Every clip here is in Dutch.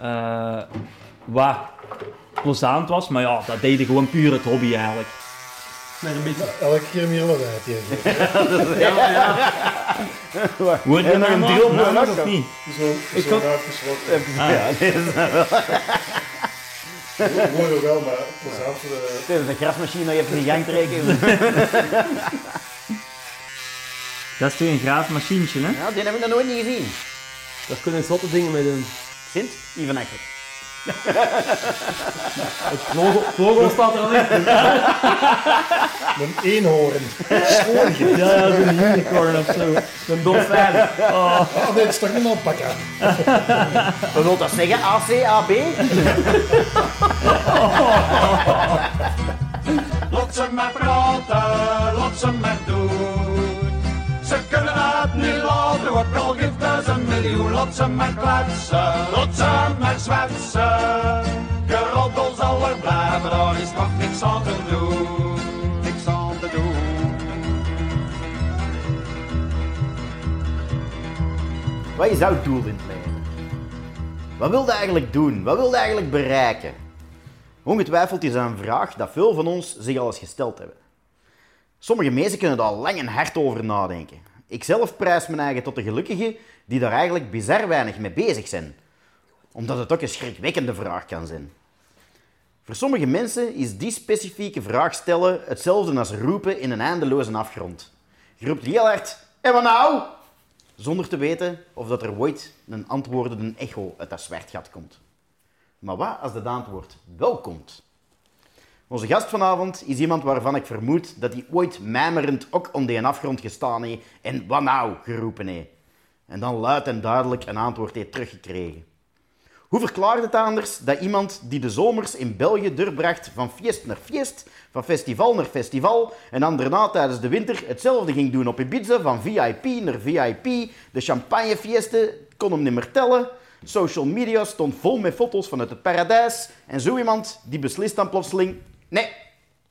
eh, wat plezant was. Maar ja, dat deed ik gewoon puur het hobby eigenlijk. Met een beetje... Elke keer meer wat uit hier. Word je nog een nodig dat of kan. niet? Zo, Ik zo had-. Ah. Ja, dit is, Horen wel, maar plezant. eh, dit is een grasmachine dat je hebt in gang trekken. Dat is toch een graaf machientje, hè? Ja, die heb ik nog nooit niet gezien. Daar kunnen zotte dingen mee doen. Sint, Ivan Akker. Het logo, het logo staat er al in. Een eenhoorn. Ja, ja zo'n unicorn of zo. Een dolfijn. Nee, het is toch een alpaca. Wat wil dat zeggen? AC, AB? Laat ze maar praten, laat ze maar doen. Ze kunnen het niet ook al geeft het een miljoen. Laat ze maar kletsen, laat ze maar zwetsen. Geroddel zal er blijven, daar is nog niks aan te doen. Niks aan te doen. Wat is jouw doel in het leven? Wat wil je eigenlijk doen? Wat wil je eigenlijk bereiken? Ongetwijfeld is dat een vraag dat veel van ons zich al eens gesteld hebben. Sommige mensen kunnen daar lang en hard over nadenken. Ik zelf prijs mijn eigen tot de gelukkigen die daar eigenlijk bizar weinig mee bezig zijn. Omdat het ook een schrikwekkende vraag kan zijn. Voor sommige mensen is die specifieke vraag stellen hetzelfde als roepen in een eindeloze afgrond. Je roept heel hard, en wat nou? zonder te weten of dat er ooit een antwoordende echo uit dat zwertgat komt. Maar wat als dat antwoord wel komt? Onze gast vanavond is iemand waarvan ik vermoed dat hij ooit mijmerend ook onder die afgrond gestaan heeft en wat nou geroepen heeft. En dan luid en duidelijk een antwoord heeft teruggekregen. Hoe verklaart het anders dat iemand die de zomers in België doorbracht van fiest naar fiest, van festival naar festival, en dan daarna tijdens de winter hetzelfde ging doen op Ibiza, van VIP naar VIP, de champagnefiesten kon hem niet meer tellen, social media stond vol met foto's vanuit het paradijs, en zo iemand die beslist dan plotseling, nee,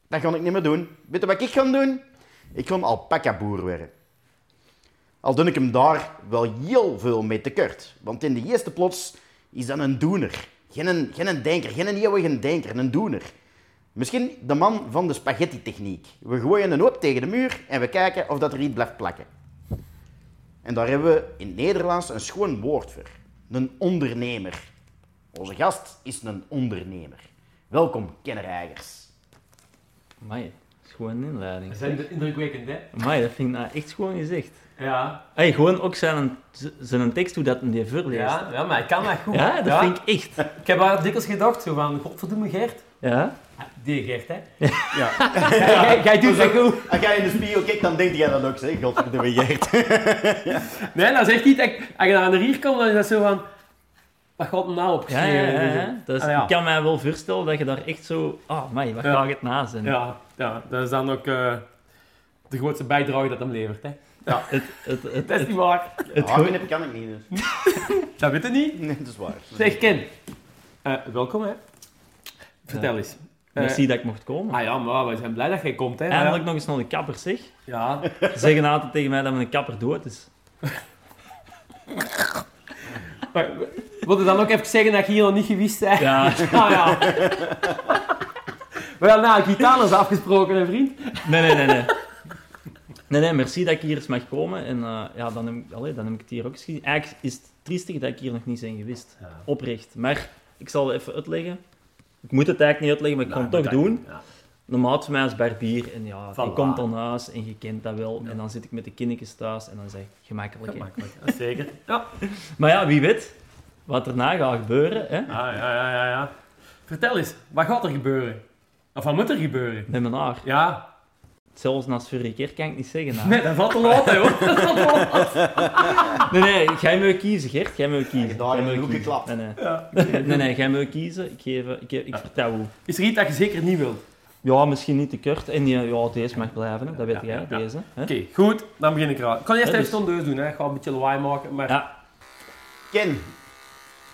dat ga ik niet meer doen. Weet je wat ik ga doen? Ik ga alpaca-boer worden. Al doe ik hem daar wel heel veel mee tekort. Want in de eerste plots is dat een doener. Geen, een, geen een denker, geen een eeuwige denker, een doener. Misschien de man van de spaghetti-techniek. We gooien een hoop tegen de muur en we kijken of dat er iets blijft plakken. En daar hebben we in het Nederlands een schoon woord voor. Een ondernemer. Onze gast is een ondernemer. Welkom, kennereigers. Amai, dat is gewoon een inleiding. Dat zijn indrukwekkend, hè? Amai, dat vind ik nou echt gewoon gezegd. Ja. Hey, gewoon ook zijn, zijn tekst, hoe dat een die voorleest. Ja, ja, maar ik kan dat goed. Ja, dat vind ik echt. Ik heb daar dikwijls gedacht, zo van, godverdomme Gert. Ja? Die Gert, hè. Ja. Jij- Jij doet dat goed. Als jij in de spiegel kijkt, dan denk jij dat ook, zeg. Godverdomme, Gert. Nee, dat is echt niet... ik- Als je naar de rier komt, dan is dat zo van... Wat gaat er nou Ja, opgeschreven? ja, ja. ja. Dus Ah, ja. Ik kan mij wel voorstellen dat je daar echt zo... Ah, amai, wat ga ik het na zijn? Ja, ja, dat is dan ook eh, de grootste bijdrage dat hem levert, hè. Ja, Het, het, het, dat is niet waar. het, kan ik niet, dus. Dat weet je niet. Nee, dat is waar. Zeg, Ken. Eh, welkom, hè. Vertel eens. Merci dat ik mocht komen. Ah ja, maar we zijn blij dat jij komt, hè. Eindelijk ja. nog eens naar de kapper, zeg. Ja, Ze zeggen altijd tegen mij dat mijn kapper dood is. maar wil je dan ook even zeggen dat je hier nog niet geweest bent? Ja, Ah ja. We gaan naar Gitanus afgesproken, hè, vriend. nee, nee, nee, nee. Nee, nee, merci dat ik hier eens mag komen. En eh, ja, dan heb, allee, dan heb ik het hier ook eens gezien. Eigenlijk is het triestig dat ik hier nog niet ben geweest. Oprecht. Maar ik zal het even uitleggen. Ik moet het eigenlijk niet uitleggen, maar ik kan het toch doen. Ja. Normaal voor mij als barbier. En ja, Voilà. je komt dan huis en je kent dat wel. En dan zit ik met de kindjes thuis en dan zeg ik gemakkelijk. hè. Makkelijk, ja, zeker. Ja. Maar ja, wie weet wat erna gaat gebeuren. Hè? Ah, ja, ja, ja, ja. Vertel eens, wat gaat er gebeuren? Of wat moet er gebeuren? Met mijn haar. Ja, Zelfs als vorige keer kan ik niet zeggen. nou. nee, dat valt te laat, hoor. Dat valt. Nee, nee, jij moet kiezen, Gert. Jij moet kiezen. daar hoek kiezen. geklapt. Nee, nee. Ja. Nee, nee, jij moet kiezen. Ik, geef, ik, ik Ja. vertel hoe. Is er iets dat je zeker niet wilt? Ja, misschien niet te kort. En ja, ja, deze mag blijven, hè. dat weet Ja, jij, ja. deze. Hè? Oké, goed, dan begin ik eraan. Ik kan eerst Ja, even dus- stondeus doen, hè. Ik ga een beetje lawaai maken, maar... Ja, Ken,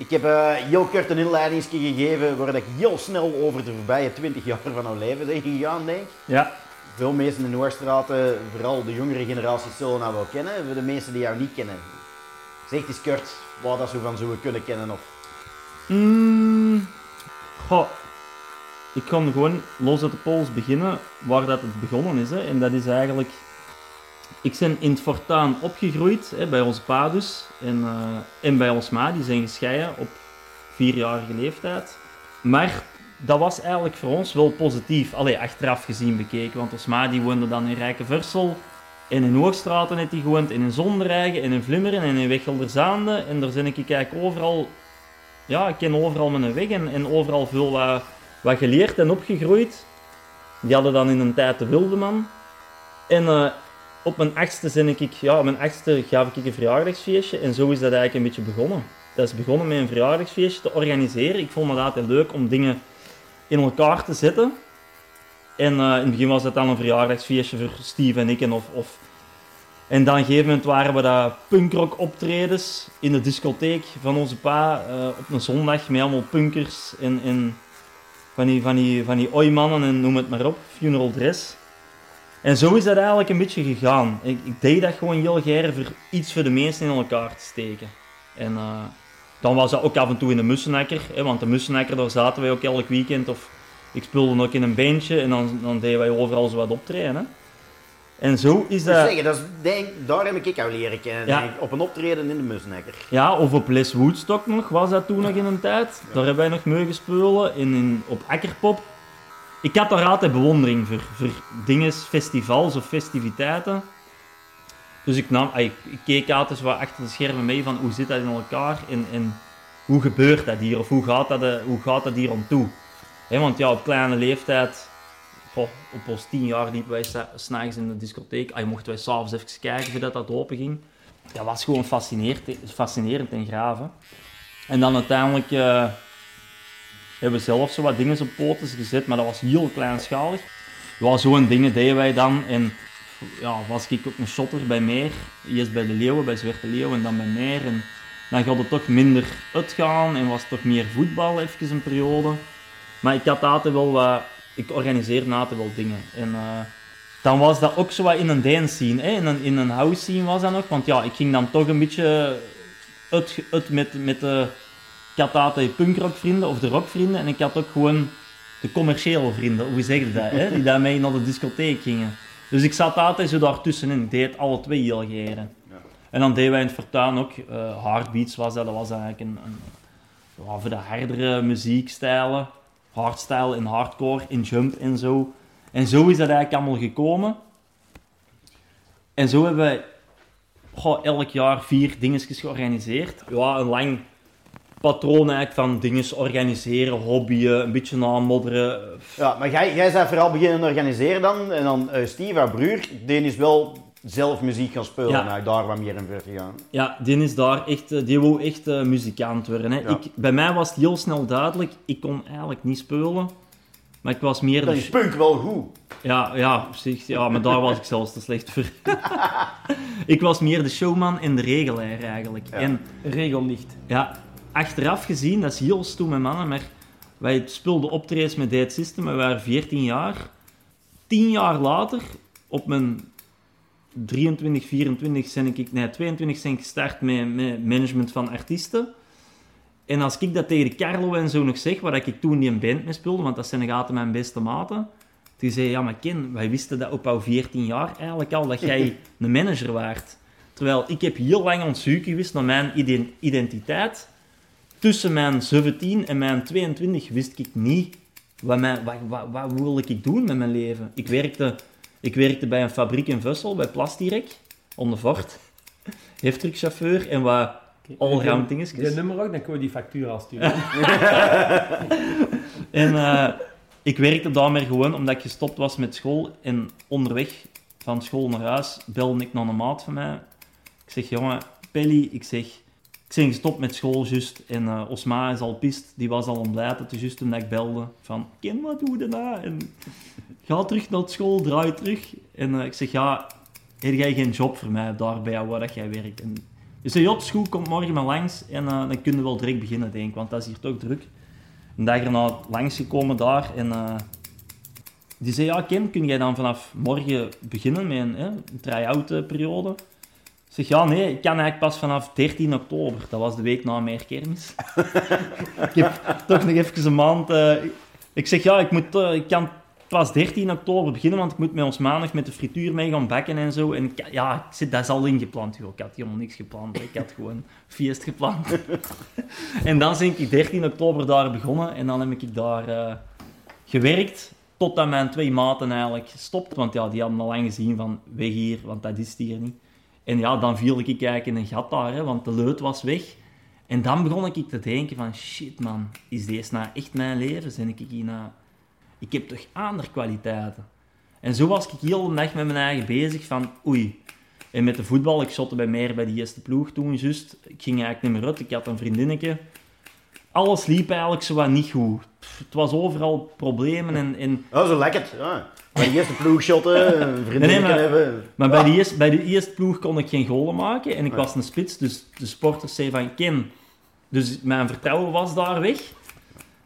ik heb eh, heel kort een inleiding gegeven waar ik heel snel over de voorbije 20 jaar van mijn leven ben gegaan, denk ik. ja. Veel mensen in de Noorstraten, vooral de jongere generaties, zullen dat wel kennen. Voor de mensen die jou niet kennen, zeg eens kort wat dat ze van zouden kunnen kennen. Of... Mm, goh, ik kan gewoon los uit de pols beginnen waar dat het begonnen is. Hè. En dat is eigenlijk... Ik ben in het Fortuin opgegroeid, hè, bij ons pa dus. En, eh, en bij ons ma, die zijn gescheiden op vierjarige leeftijd. Maar dat was eigenlijk voor ons wel positief. Allee, achteraf gezien bekeken. Want ons ma die woonde dan in Rijkenversel. En in Hoogstraten heeft hij gewoond. En in Zonderijgen, en in Vlimmeren, en in Wechelderzaande. En daar ben ik eigenlijk overal... Ja, ik ken overal mijn weg. En, en overal veel wat, wat geleerd en opgegroeid. Die hadden dan in een tijd de Wildeman. En eh, op mijn achtste ben ik... Ja, op mijn achtste gaf ik een verjaardagsfeestje. En zo is dat eigenlijk een beetje begonnen. Dat is begonnen met een verjaardagsfeestje te organiseren. Ik vond het altijd leuk om dingen in elkaar te zetten. En eh, in het begin was dat dan een verjaardagsfeestje voor Steve en ik. En, of, of... en dan op een gegeven moment waren we dat punkrock optredens in de discotheek van onze pa eh, op een zondag met allemaal punkers en, van die, van die, van die ooimannen en noem het maar op, funeral dress. En zo is dat eigenlijk een beetje gegaan. Ik, ik deed dat gewoon heel graag voor iets voor de mensen in elkaar te steken. En eh, dan was dat ook af en toe in de Mussenekker, hè, want de Mussenekker, daar zaten wij ook elk weekend. Of ik speelde ook in een bandje en dan, dan deden wij overal zo wat optreden. Hè. En zo is Ik dat... zeggen, dat is, denk, daar heb ik jou leren kennen. Ja. denk op een optreden in de Musnekker. Ja, of op Les Woodstock nog, was dat toen nog in een tijd. Daar hebben wij nog mee gespeeld. In, in, op Akkerpop. Ik had daar altijd bewondering voor, voor dingen, festivals of festiviteiten. Dus ik, nam, ay, ik keek altijd wat achter de schermen mee van hoe zit dat in elkaar en, en hoe gebeurt dat hier of hoe gaat dat, eh, hoe gaat dat hier aan toe. Want ja, op kleine leeftijd, op ons tien jaar liepen wij s'nachts in de discotheek. Ay, mochten wij s'avonds even kijken voordat dat open ging. Dat was gewoon fascinerend, fascinerend en hè. En dan uiteindelijk eh, hebben zelf zo wat dingen op poten gezet, maar dat was heel kleinschalig. Ja, zo'n dingen deden wij dan. En ja, was ik ook een shotter bij Meer. Eerst bij de Leeuwen, bij Zwarte Leeuwen en dan bij Meer. En dan gaat het toch minder uitgaan en was toch meer voetbal even een periode. Maar ik had altijd wel wat... Ik organiseerde altijd wel dingen. En eh, dan was dat ook zo wat in een dance scene. Hè? In, een, in een house scene was dat nog. Want ja, ik ging dan toch een beetje uit, uit met, met de... Ik had altijd punkrockvrienden of de rockvrienden. En ik had ook gewoon de commerciële vrienden. Hoe zeg je dat? Hè? Die daarmee naar de discotheek gingen. Dus ik zat altijd zo daartussenin. Ik deed alle twee heel graag. En dan deden wij in het Fortuin ook. eh hardbeats was dat. Dat was eigenlijk een... een ja, voor de hardere muziekstijlen. Hardstyle en hardcore, in jump en zo. En zo is dat eigenlijk allemaal gekomen. En zo hebben wij goh, elk jaar vier dingetjes georganiseerd. Ja, een lang patroon eigenlijk van dingen organiseren, hobbyen, een beetje aanmodderen. Ja, maar jij, jij bent vooral beginnen organiseren dan. En dan eh, Steve, haar broer, die is wel zelf muziek gaan spelen. Ja. Nou, daar wat meer in verder gegaan. Ja, die is daar echt, eh, die wou echt eh, muzikant worden. Hè. Ja. Ik, bij mij was het heel snel duidelijk, ik kon eigenlijk niet spelen. Maar ik was meer Dan de... is punk wel goed. Ja, ja, op zich, ja, maar daar was ik zelfs te slecht voor. ik was meer de showman en de regelaar eigenlijk. Ja. En Regel niet. ja, achteraf gezien, dat is heel stoem met mannen, maar wij speelden optredens met Dead System, we waren 14 jaar. 10 jaar later, op mijn 23, 24 ben ik, nee, 22 ben ik gestart met, met management van artiesten. En als ik dat tegen de Carlo en zo nog zeg, waar ik toen die een band mee speelde, want dat zijn nog altijd mijn beste maten, die zei, ja maar Ken, wij wisten dat op jouw 14 jaar eigenlijk al, dat jij een manager waart. Terwijl ik heb heel lang onzeker geweest naar mijn iden- identiteit. Tussen mijn 17 en mijn 22 wist ik niet wat, mijn, wat, wat, wat wilde ik doen met mijn leven. Ik werkte, ik werkte bij een fabriek in Vussel, bij Plastirek, onder Voort. Heftruckchauffeur en wat allround Die dingetjes. nummer ook, dan kunnen we die factuur afsturen. En eh, ik werkte daarmee gewoon omdat ik gestopt was met school. En onderweg van school naar huis belde ik naar een maat van mij. Ik zeg, jongen, Pelly, ik zeg, ik ben gestopt met school juist. En eh Osma is al pist, die was al ontblijt. Het is juist toen dat ik belde van, Ken, wat doe je nou? En ga terug naar school, draai terug. En eh, ik zeg, ja, heb jij geen job voor mij daar bij jou waar dat jij werkt? En je zei, ja, het is goed, kom morgen maar langs. En eh, dan kunnen we wel direct beginnen, denk ik, want dat is hier toch druk. Een dag erna langsgekomen daar en die zei, ja Ken, kun jij dan vanaf morgen beginnen met een, een try-out periode? Zeg, ja, nee, ik kan eigenlijk pas vanaf 13 oktober. Dat was de week na mijn kermis. ik heb toch nog even een maand... eh, ik zeg, ja, ik, moet, eh, ik kan pas 13 oktober beginnen, want ik moet met ons maandag met de frituur mee gaan bakken en zo. En ik- ja, ik zit, dat is al ingepland. joh. Ik had helemaal niks gepland. Ik had gewoon feest gepland. en dan ben ik 13 oktober daar begonnen. En dan heb ik daar eh, gewerkt, totdat mijn twee maten eigenlijk stopt. Want ja, die hadden al lang gezien van, weg hier, want dat is het hier niet. En ja, dan viel ik eigenlijk in een gat daar, want de leut was weg. En dan begon ik te denken van, shit man, is deze nou echt mijn leven? Zijn ik hier nou... Ik heb toch andere kwaliteiten? En zo was ik heel de dag met mijn eigen bezig van, oei. En met de voetbal, ik shotte bij meer bij de eerste ploeg toen, juist. Ik ging eigenlijk niet meer uit, ik had een vriendinnetje. Alles liep eigenlijk zo wat niet goed. Het was overal problemen en... en Oh, zo lekker. Ja. Bij de eerste ploegshotten, een vriendin Nee, maar- hebben. Maar bij de, eerste, bij de eerste ploeg kon ik geen golen maken en ik was een spits, dus de sporters zeiden van Ken. Dus mijn vertrouwen was daar weg.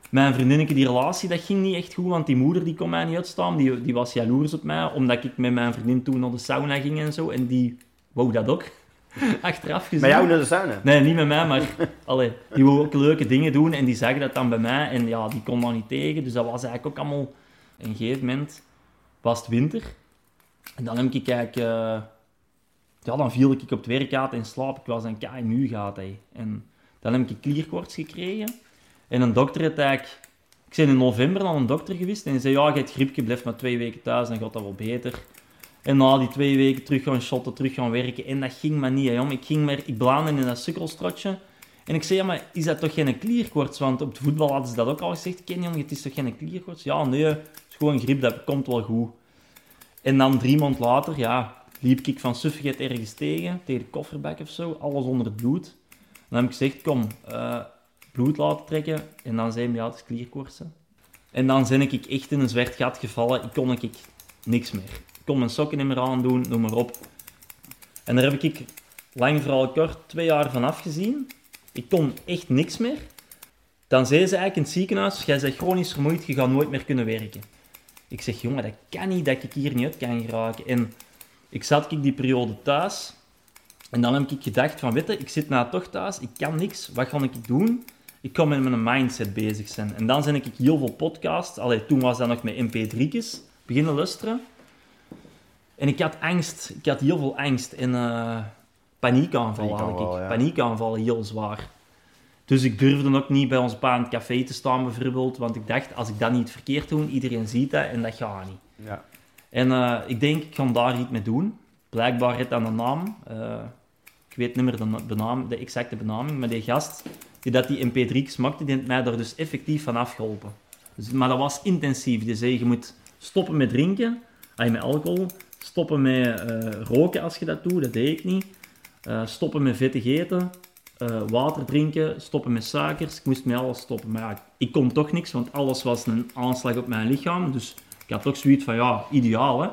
Mijn vriendinnetje, die relatie, dat ging niet echt goed, want die moeder die kon mij niet uitstaan. Die, die was jaloers op mij, omdat ik met mijn vriendin toen naar de sauna ging en zo. En die wou dat ook. Achteraf gezien. Bij jou naar de sauna. Nee, niet met mij, maar allee, die wou ook leuke dingen doen en die zag dat dan bij mij en ja, die kon daar niet tegen. Dus dat was eigenlijk ook allemaal... Een gegeven moment was het winter en dan heb ik eigenlijk... eh, ja, dan viel ik op het werk uit in slaap. Ik was een KMU gaat hij. En dan heb ik klierkoorts gekregen. En een dokter had. Ik ben in november naar een dokter geweest en die zei, ja, je hebt griepje, blijf maar twee weken thuis, dan gaat dat wel beter. En na die twee weken terug gaan shotten, terug gaan werken. En dat ging maar niet, hè. Ik ging maar, ik belandde in dat sukkelstrotje. En ik zei, ja, maar is dat toch geen klierkoorts? Want op het voetbal hadden ze dat ook al gezegd. Ken jong, het is toch geen klierkoorts? Ja, nee, is gewoon griep, dat komt wel goed. En dan drie maanden later, ja, liep ik van suffigheid ergens tegen, tegen de kofferbak of zo, alles onder het bloed. Dan heb ik gezegd, kom, eh, bloed laten trekken. En dan zei hij, ja, het is. En dan ben ik echt in een zwart gat gevallen. Ik kon ik niks meer. Ik kon mijn sokken niet meer aandoen, noem maar op. En daar heb ik, lang vooral kort, twee jaar van afgezien. Ik kon echt niks meer. Dan zei ze eigenlijk in het ziekenhuis, jij bent chronisch vermoeid, je gaat nooit meer kunnen werken. Ik zeg, jongen, dat kan niet, dat ik hier niet uit kan geraken. En ik zat ik die periode thuis. En dan heb ik gedacht van, weet je, ik zit nou toch thuis, ik kan niks, wat ga ik doen? Ik kan met mijn mindset bezig zijn. En dan ben ik heel veel podcasts, allee, toen was dat nog met mp3'tjes, beginnen luisteren. En ik had angst, ik had heel veel angst en eh paniekaanvallen had ik. Ja. Paniekaanvallen, heel zwaar. Dus ik durfde ook niet bij ons pa het café te staan bijvoorbeeld, want ik dacht, als ik dat niet verkeerd doe, iedereen ziet dat en dat gaat niet. Ja. En eh, ik denk, ik ga daar iets mee doen. Blijkbaar het aan de naam. eh, ik weet niet meer de, de exacte benaming, maar die gast die dat die mp3's maakte, die heeft mij daar dus effectief van afgeholpen. Dus, maar dat was intensief. Die zei, je moet stoppen met drinken, ah, met alcohol, stoppen met eh, roken als je dat doet, dat deed ik niet. Stoppen met vettig eten, eh, water drinken, stoppen met suikers. Ik moest met alles stoppen. Maar ja, ik kon toch niks, want alles was een aanslag op mijn lichaam. Dus ik had toch zoiets van, ja, ideaal hè.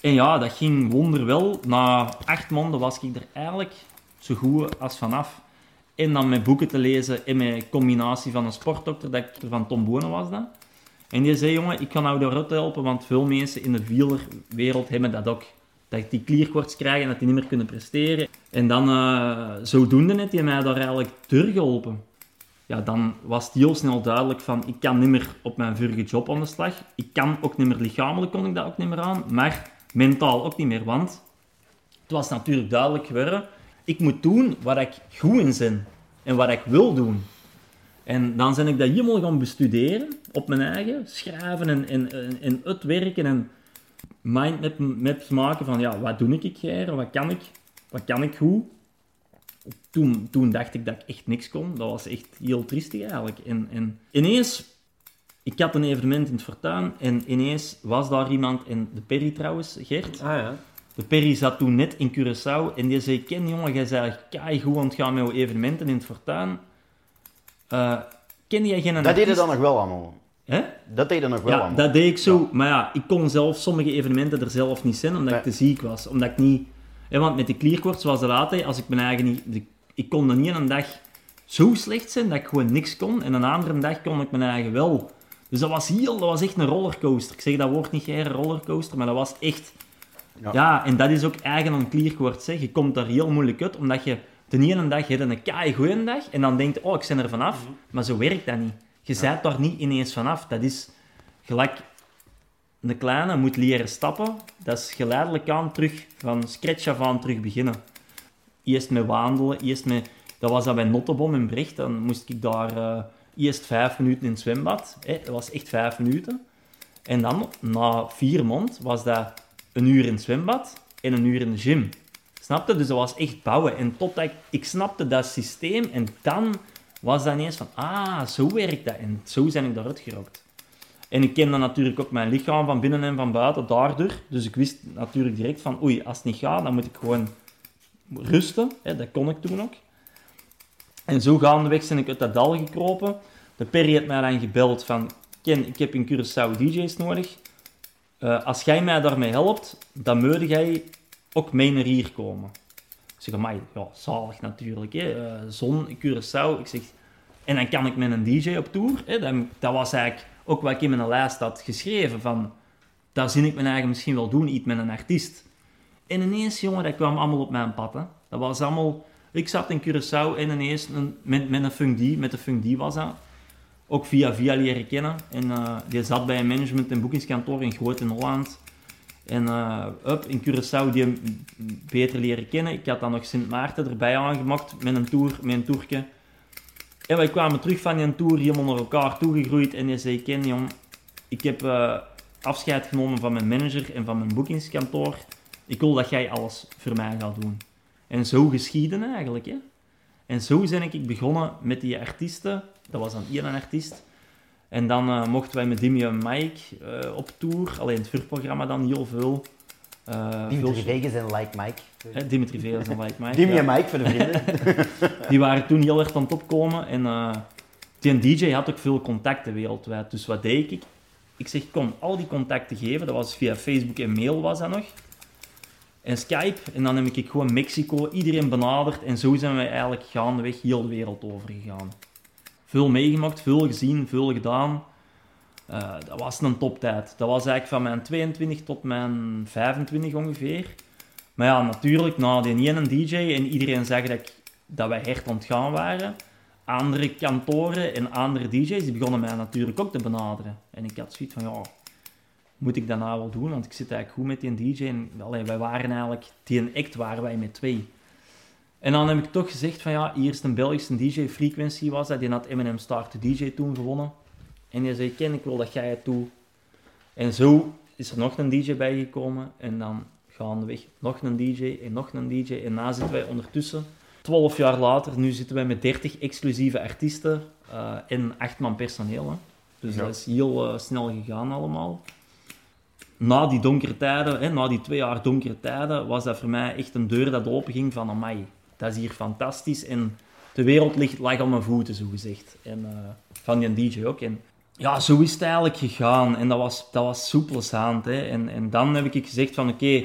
En ja, dat ging wonderwel. Na acht maanden was ik er eigenlijk zo goed als vanaf. En dan met boeken te lezen en met combinatie van een sportdokter, dat ik er van Tom Bonen was dan. En die zei, jongen, ik kan jou daaruit helpen, want veel mensen in de wielerwereld hebben dat ook. Dat die klierkoorts krijgen en dat die niet meer kunnen presteren. En dan, eh, zodoende heeft hij mij daar eigenlijk doorgeholpen. Ja, dan was het heel snel duidelijk van, ik kan niet meer op mijn vorige job aan de slag. Ik kan ook niet meer lichamelijk, kon ik dat ook niet meer aan. Maar mentaal ook niet meer, want het was natuurlijk duidelijk geworden. Ik moet doen wat ik goed in ben en wat ik wil doen. En dan ben ik dat helemaal gaan bestuderen op mijn eigen. Schrijven en, en, en, en uitwerken en mindmap maps maken van ja, wat doe ik hier, wat kan ik, wat kan ik goed. Toen, toen dacht ik dat ik echt niks kon. Dat was echt heel triestig eigenlijk. En, en ineens, ik had een evenement in het Fortuin en ineens was daar iemand, en de Perry trouwens, Gert, Ah ja. de Perry zat toen net in Curaçao en die zei, Ken jongen, jij bent eigenlijk goed aan het gaan met jouw evenementen in het Fortuin. Eh ken jij geen Dat deden artiest? dan nog wel allemaal. Hè? Dat deden nog wel Ja, allemaal. dat deed ik zo. Maar ja, ik kon zelf sommige evenementen er zelf niet zijn, omdat ik te ziek was. Omdat ik niet... Hè, want met de klierkoorts was het altijd, als ik mijn eigen niet... ik kon er niet een dag zo slecht zijn dat ik gewoon niks kon. En een andere dag kon ik mijn eigen wel. Dus dat was heel... Dat was echt een rollercoaster. Ik zeg dat woord niet, geen rollercoaster, maar dat was echt... Ja. Ja. en dat is ook eigen aan klierkoorts. Hè. Je komt daar heel moeilijk uit, omdat je de ene dag hebt een kei goeie dag en dan denkt je, oh, ik ben er vanaf. Maar zo werkt dat niet. Je bent daar niet ineens vanaf. Dat is gelijk een kleine moet leren stappen. Dat is geleidelijk aan terug, van scratch af aan terug beginnen. Eerst met wandelen, eerst met... Dat was dat bij Nottebom in Brecht. Dan moest ik daar eh, eerst vijf minuten in het zwembad. Hè. Dat was echt vijf minuten. En dan, na vier maanden, was dat een uur in het zwembad en een uur in de gym. Snapte? Dus dat was echt bouwen. En totdat ik, ik snapte dat systeem en dan was dat ineens van, ah, zo werkt dat. En zo ben ik daaruit gerokt. En ik kende natuurlijk ook mijn lichaam van binnen en van buiten daardoor. Dus ik wist natuurlijk direct van, oei, als het niet gaat, dan moet ik gewoon rusten. Hè, dat kon ik toen ook. En zo gaandeweg ben ik uit dat dal gekropen. De Perry heeft mij dan gebeld van, Ken, ik heb in Curaçao DJ's nodig. Eh, als jij mij daarmee helpt, dan moet jij ook mee naar hier komen. Ik zeg, amai, zalig natuurlijk. Hè. Eh, zon, Curaçao. Ik zeg, en dan kan ik met een DJ op tour. Hè. Dat, dat was eigenlijk ook wat ik in mijn lijst had geschreven. Van, daar zie ik mijn eigen misschien wel doen, iets met een artiest. En ineens, jongen, dat kwam allemaal op mijn pad. Dat was allemaal... Ik zat in Curaçao en ineens een, met, met een D, met de D was dat. Ook via via leren kennen. En eh, die zat bij een management- en boekingskantoor in Groot in Holland. En up, in Curaçao die hem beter leren kennen. Ik had dan nog Sint Maarten erbij aangemaakt met een tour, met een tourke. En wij kwamen terug van die tour, helemaal naar elkaar toegegroeid. En hij zei, Ken, jong, ik heb eh, afscheid genomen van mijn manager en van mijn boekingskantoor. Ik wil dat jij alles voor mij gaat doen. En zo geschieden eigenlijk, hè. En zo ben ik begonnen met die artiesten. Dat was dan één artiest. En dan eh, mochten wij met Dimmy en Mike eh, op tour. Alleen het vuurprogramma dan heel veel. Eh, Dimitri veel- Vegas en Like Mike. Hè, Dimitri Vegas en Mike Mike. Ja. en Mike voor de vrienden. Die waren toen heel erg aan het opkomen. En die DJ had ook veel contacten wereldwijd. Dus wat deed ik? Ik zeg, kom, al die contacten geven. Dat was via Facebook en mail was dat nog. En Skype. En dan heb ik gewoon Mexico, iedereen benaderd. En zo zijn we eigenlijk gaandeweg heel de wereld overgegaan. Veel meegemaakt, veel gezien, veel gedaan. Eh, dat was een toptijd. Dat was eigenlijk van mijn 22 tot mijn 25 ongeveer. Maar ja, natuurlijk, na die ene DJ en iedereen zag dat, dat wij echt aan het gaan waren. Andere kantoren en andere DJ's die begonnen mij natuurlijk ook te benaderen. En ik had zoiets van, ja, moet ik dat nou wel doen? Want ik zit eigenlijk goed met die DJ. En wij waren eigenlijk, die act waren wij met twee. En dan heb ik toch gezegd van, ja, hier is een Belgische DJ, Frequency was dat. Die had Eminem Star to DJ toen gewonnen. En die zei, Ken, ik wil dat jij het doet. En zo is er nog een DJ bijgekomen. En dan gaandeweg nog een DJ en nog een DJ. En na zitten wij ondertussen, 12 jaar later, nu zitten wij met 30 exclusieve artiesten eh, en 8 man personeel. Hè. Dus Ja. dat is heel eh, snel gegaan allemaal. Na die donkere tijden, hè, na die twee jaar donkere tijden, was dat voor mij echt een deur dat openging van, amai, dat is hier fantastisch. En de wereld ligt, lag aan mijn voeten, zo gezegd. En eh, van die DJ ook. En ja, zo is het eigenlijk gegaan. En dat was, dat was. En, en dan heb ik gezegd van, oké,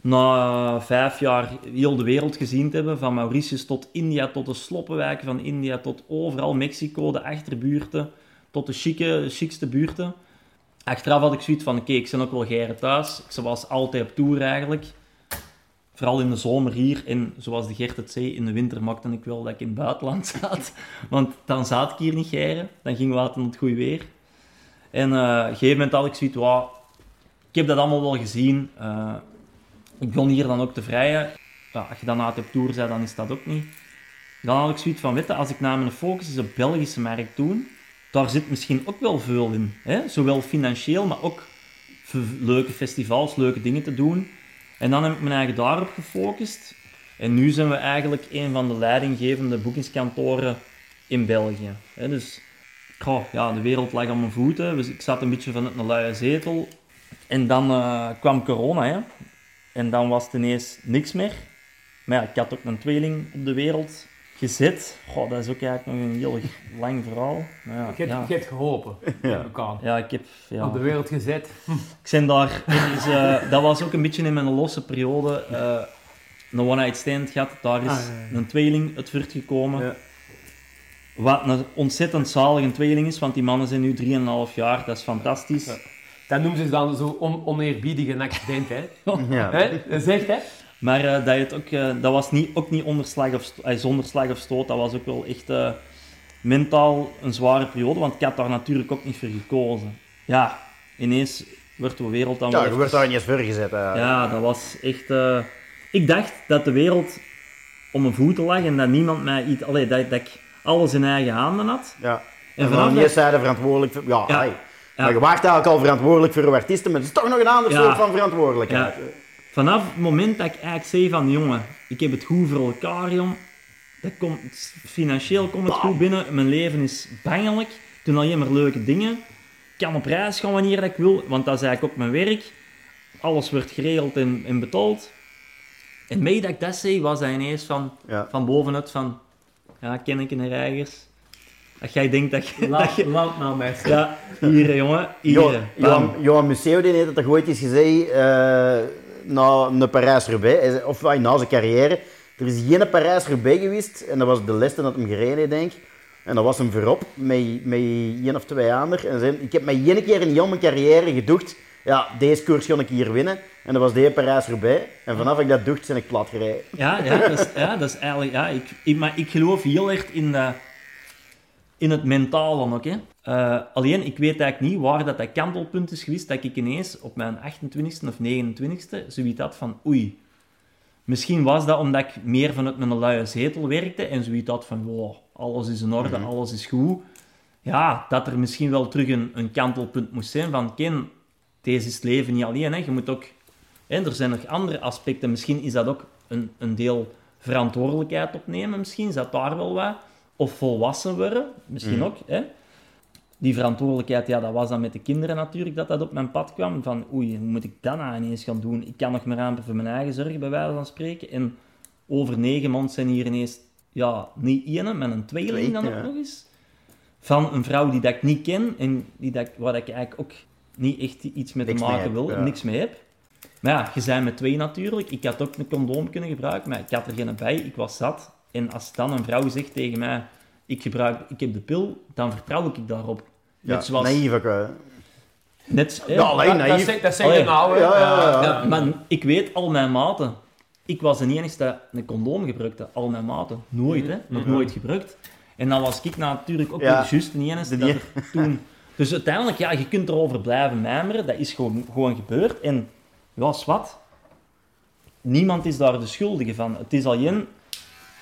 na vijf jaar heel de wereld gezien te hebben, van Mauritius tot India, tot de sloppenwijken van India, tot overal Mexico, de achterbuurten, tot de chique, chicste buurten. Achteraf had ik zoiets van, oké, ik ben ook wel geren thuis. Ik was altijd op tour eigenlijk. Vooral in de zomer hier. En zoals de Gert het zei, in de winter maakte ik wel dat ik in het buitenland zat. Want dan zat ik hier niet geren. Dan ging we het goede weer. En eh, op een gegeven moment had ik zoiets, wauw, ik heb dat allemaal wel gezien. Eh, ik begon hier dan ook te vrijen. Ja, als je dan uit op tour bent, dan is dat ook niet. Dan had ik zoiets van, weet je, als ik naar mijn focus is op Belgische markt doen, daar zit misschien ook wel veel in. Hè? Zowel financieel, maar ook leuke festivals, leuke dingen te doen. En dan heb ik mijn eigen daarop gefocust. En nu zijn we eigenlijk een van de leidinggevende boekingskantoren in België. Dus goh, ja, de wereld lag aan mijn voeten. Dus ik zat een beetje vanuit een luie zetel. En dan eh, kwam corona. En dan was het ineens niks meer. Maar ik had ook een tweeling op de wereld gezet. Goh, dat is ook eigenlijk nog een heel lang verhaal. Maar ja, Je hebt, ja. je hebt geholpen. Ja. Elkaar. Ja, ik heb... Ja. Op de wereld gezet. Ik ben daar... Dus, eh, dat was ook een beetje in mijn losse periode. eh, een one-night stand gehad. Daar is Ah, ja, ja. een tweeling uit voortgekomen. Ja. Wat een ontzettend zalige tweeling is, want die mannen zijn nu 3,5 jaar. Dat is fantastisch. Ja. Dat noemen ze dan zo on oneerbiedig een accident, hè. Ja. hè? Dat is echt, hè. Maar eh, dat, je het ook, eh, dat was niet, ook niet of, eh, zonder slag of stoot. Dat was ook wel echt mentaal een zware periode, want ik had daar natuurlijk ook niet voor gekozen. Ja, ineens werd de wereld dan Ja, je even- wordt daar niet eens voor gezet. Ja, dat was echt... Ik dacht dat de wereld om mijn voeten lag en dat niemand mij iets... Allee, dat, dat ik alles in eigen handen had. Ja. En En vanaf van dat- zijde verantwoordelijk voor... Ja, Ja. hey. Ja. Maar je waart eigenlijk al verantwoordelijk voor je artiesten, maar het is toch nog een ander Ja. soort van verantwoordelijkheid. Ja. Vanaf het moment dat ik eigenlijk zei van, jongen, ik heb het goed voor elkaar, jong. Dat komt, financieel komt het goed binnen. Mijn leven is bangelijk. Ik doe alleen maar leuke dingen. Ik kan op reis gaan wanneer dat ik wil, want dat is eigenlijk ook mijn werk. Alles wordt geregeld en, en betaald. En mee dat ik dat zei, was hij ineens van, Ja. van bovenuit van... Ja, ken ik een reigers? Dat jij denkt dat je... dat Laat, je laat nou, meisje. ja, hier, jongen. Hier. Johan, Johan Museo die heeft het toch ooit eens gezegd, eh, na een Parijs-Roubaix, of eh, na zijn carrière. Er is geen Parijs-Roubaix geweest, en dat was de leste dat hem gereden heeft, denk ik. En dat was hem voorop, met, met één of twee anderen. En ik heb mij één keer in heel mijn carrière gedacht, ja, deze koers ga ik hier winnen. En dat was de Parijs-Roubaix. En vanaf ik dat dacht, ben ik plat gereden. Ja, ja, dat is, ja, dat is eigenlijk... Ja, ik, ik, maar ik geloof heel erg in, de, in het mentale ook. Hè. Eh, alleen, ik weet eigenlijk niet waar dat, dat kantelpunt is geweest dat ik ineens op mijn 28e of 29e zoiets had van oei. Misschien was dat omdat ik meer vanuit mijn luie zetel werkte en zoiets had van wow, alles is in orde, alles is goed. Ja, dat er misschien wel terug een, een kantelpunt moest zijn van Ken, deze is het leven niet alleen. Hè. Je moet ook... Hè, er zijn nog andere aspecten. Misschien is dat ook een, een deel verantwoordelijkheid opnemen. Misschien is dat daar wel wat. Of volwassen worden. Misschien ook. Hè. Die verantwoordelijkheid, ja, dat was dan met de kinderen natuurlijk dat dat op mijn pad kwam. Van, oei, hoe moet ik dat nou ineens gaan doen? Ik kan nog maar aan voor mijn eigen zorgen, bij wijze van spreken. En over negen maanden zijn hier ineens, ja, niet één, maar een tweeling Twee, dan ja. ook nog eens. Van een vrouw die dat ik niet ken en die dat, waar ik eigenlijk ook niet echt iets mee te Niks mee maken heb, wil, ja. niks mee heb. Maar ja, je zijn met twee natuurlijk. Ik had ook een condoom kunnen gebruiken, maar ik had er geen bij. Ik was zat. En als dan een vrouw zegt tegen mij, ik, gebruik, ik heb de pil, dan vertrouw ik daarop. Ja, Net zoals... naïef ook. hè. Net, Ja, alleen Dat, dat, naïef. zeg- dat zeg je nou, hè. Ja, ja, ja. Ja. Maar ik weet al mijn maten. Ik was de enige dat een condoom gebruikte. Al mijn maten. Nooit, hè. Nog nooit gebruikt. En dan was ik natuurlijk ook Ja. juist de enige dat er toen... Dus uiteindelijk, ja, je kunt erover blijven mijmeren. Dat is gewoon, gewoon gebeurd. En, ja, is wat. Niemand is daar de schuldige van. Het is alleen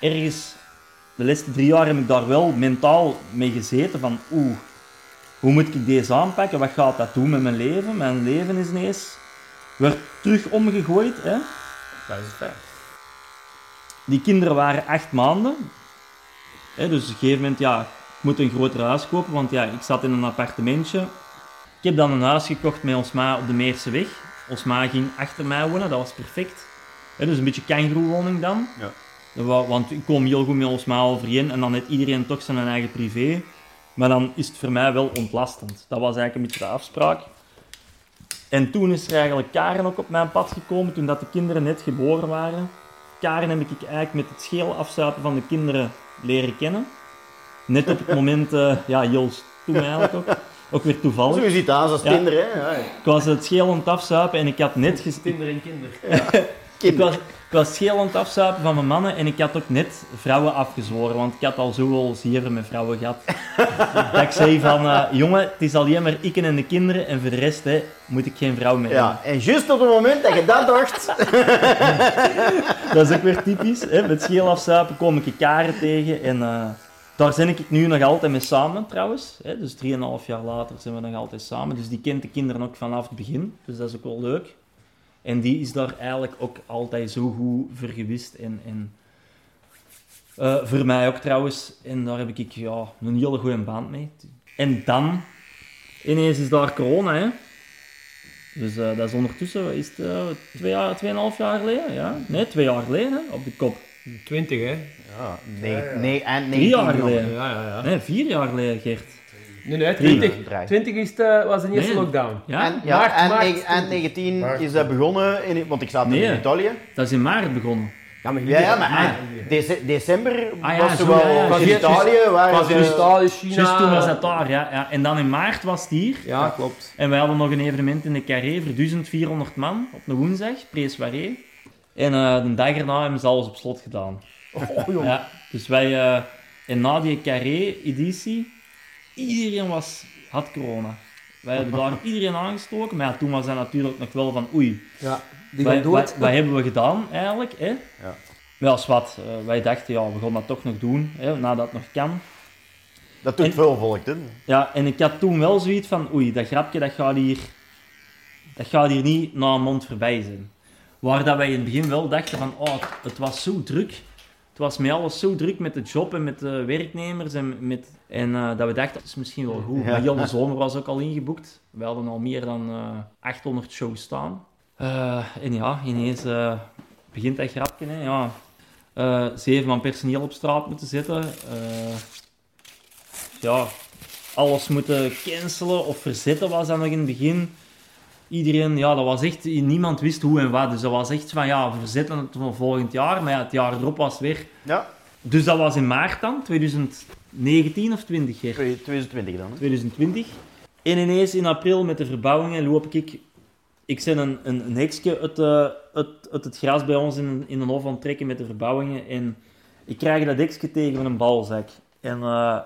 ergens... De laatste drie jaar heb ik daar wel mentaal mee gezeten van... Oeh, hoe moet ik deze aanpakken? Wat gaat dat doen met mijn leven? Mijn leven is ineens... Werd terug omgegooid, hè. Dat is fijn. Die kinderen waren acht maanden. Hè, dus op een gegeven moment, ja, ik moet een groter huis kopen, want ja, ik zat in een appartementje. Ik heb dan een huis gekocht met ons ma op de Meerse Ons ma ging achter mij wonen, dat was perfect. Hè, dus een beetje kangeroewoning dan. Ja. Want ik kom heel goed met ons ma overeen en dan heeft iedereen toch zijn eigen privé. Maar dan is het voor mij wel ontlastend. Dat was eigenlijk een beetje de afspraak. En toen is er eigenlijk Karen ook op mijn pad gekomen, toen dat de kinderen net geboren waren. Karen heb ik eigenlijk met het scheel afzuipen van de kinderen leren kennen. Net op het moment, eh, ja, Joost, toen eigenlijk ook. Ook weer toevallig. Zo je ziet aan als Ja. kinder, hè. Ja. Ik was het scheel aan het afzuipen en ik had net... ges- Kinder en kinder. Ik was, ik was scheel aan het afzuipen van mijn mannen en ik had ook net vrouwen afgezworen, want ik had al zoveel zeven met vrouwen gehad. dat ik zei van, eh, jongen, het is alleen maar ik en de kinderen en voor de rest hè, moet ik geen vrouw meer hebben. Ja, en juist op het moment dat je dat dacht, Dat is ook weer typisch. Hè? Met scheel afzuipen kom ik Karen tegen en eh, daar ben ik nu nog altijd mee samen trouwens. Hè? Dus 3,5 jaar later zijn we nog altijd samen. Dus die kent de kinderen ook vanaf het begin, dus dat is ook wel leuk. En die is daar eigenlijk ook altijd zo goed voor gewist. En, en eh, voor mij ook trouwens. En daar heb ik ja, een hele goede band mee. En dan, ineens is daar corona, hè. Dus eh, dat is ondertussen, wat is het, eh, twee jaar, tweeënhalf jaar geleden? Ja? Nee, twee jaar geleden, hè, op de kop. 20, hè? Ja, nee, nee, en Drie jaar 19 geleden. Ja, ja, ja. Nee, vier jaar geleden, Gert. Nee, nee, Drie. 20. Drie. 20 is de, was de eerste Nee. lockdown. Ja, En, ja, Maart, en, maart. en 19 Maart. is dat begonnen, in, want ik zat Nee. in Italië. dat is in maart begonnen. Ja, maar Ja, ja, maar ah, dece- december Ah, ja, was zo, zo wel ja, ja. in Italië. Waar was in Italië, China. Juist toen was dat daar, ja, ja. En dan in maart was het hier. Ja, klopt. En wij hadden nog een evenement in de Carré voor 1400 man op een woensdag, Preeswaré. En eh, de dag erna hebben ze alles op slot gedaan. Oh, joh. Ja, dus wij, eh, en na die Carré-editie, iedereen was, had corona. Wij hebben daar iedereen aangestoken, maar ja, toen was dat natuurlijk nog wel van oei, Ja, die wij, dood. wat, wat hebben we gedaan eigenlijk? Hè? Ja. Wel, wat. eh, wij dachten, ja, we gaan dat toch nog doen, hè, nadat het nog kan. Dat doet En- veel volk, hè. Ja, en ik had toen wel zoiets van, oei, dat grapje, dat gaat hier, dat gaat hier niet na een mond voorbij zijn. Waar dat wij in het begin wel dachten van, oh, het was zo druk. Het was met alles zo druk met de job en met de werknemers en met... En eh, dat we dachten, dat is misschien wel goed. Ja. Maar de zomer was ook al ingeboekt. We hadden al meer dan eh 800 shows staan. Eh, en ja, ineens begint dat grapje, hè. Ja, zeven man personeel op straat moeten zetten. Ja, alles moeten cancelen of verzetten was dat nog in het begin. Iedereen, ja, dat was echt, niemand wist hoe en wat. Dus dat was echt van, ja, we verzetten het voor volgend jaar. Maar ja, het jaar erop was weer... Ja, Dus dat was in maart dan, 2019 of 20 jaar? 2020 dan. hè. 2020. En ineens in april met de verbouwingen loop ik... Ik ben een, een, een hekje uit, eh, uit, uit het gras bij ons in, in een hof aan het trekken met de verbouwingen. En ik krijg dat hekje tegen met een balzak. En eh,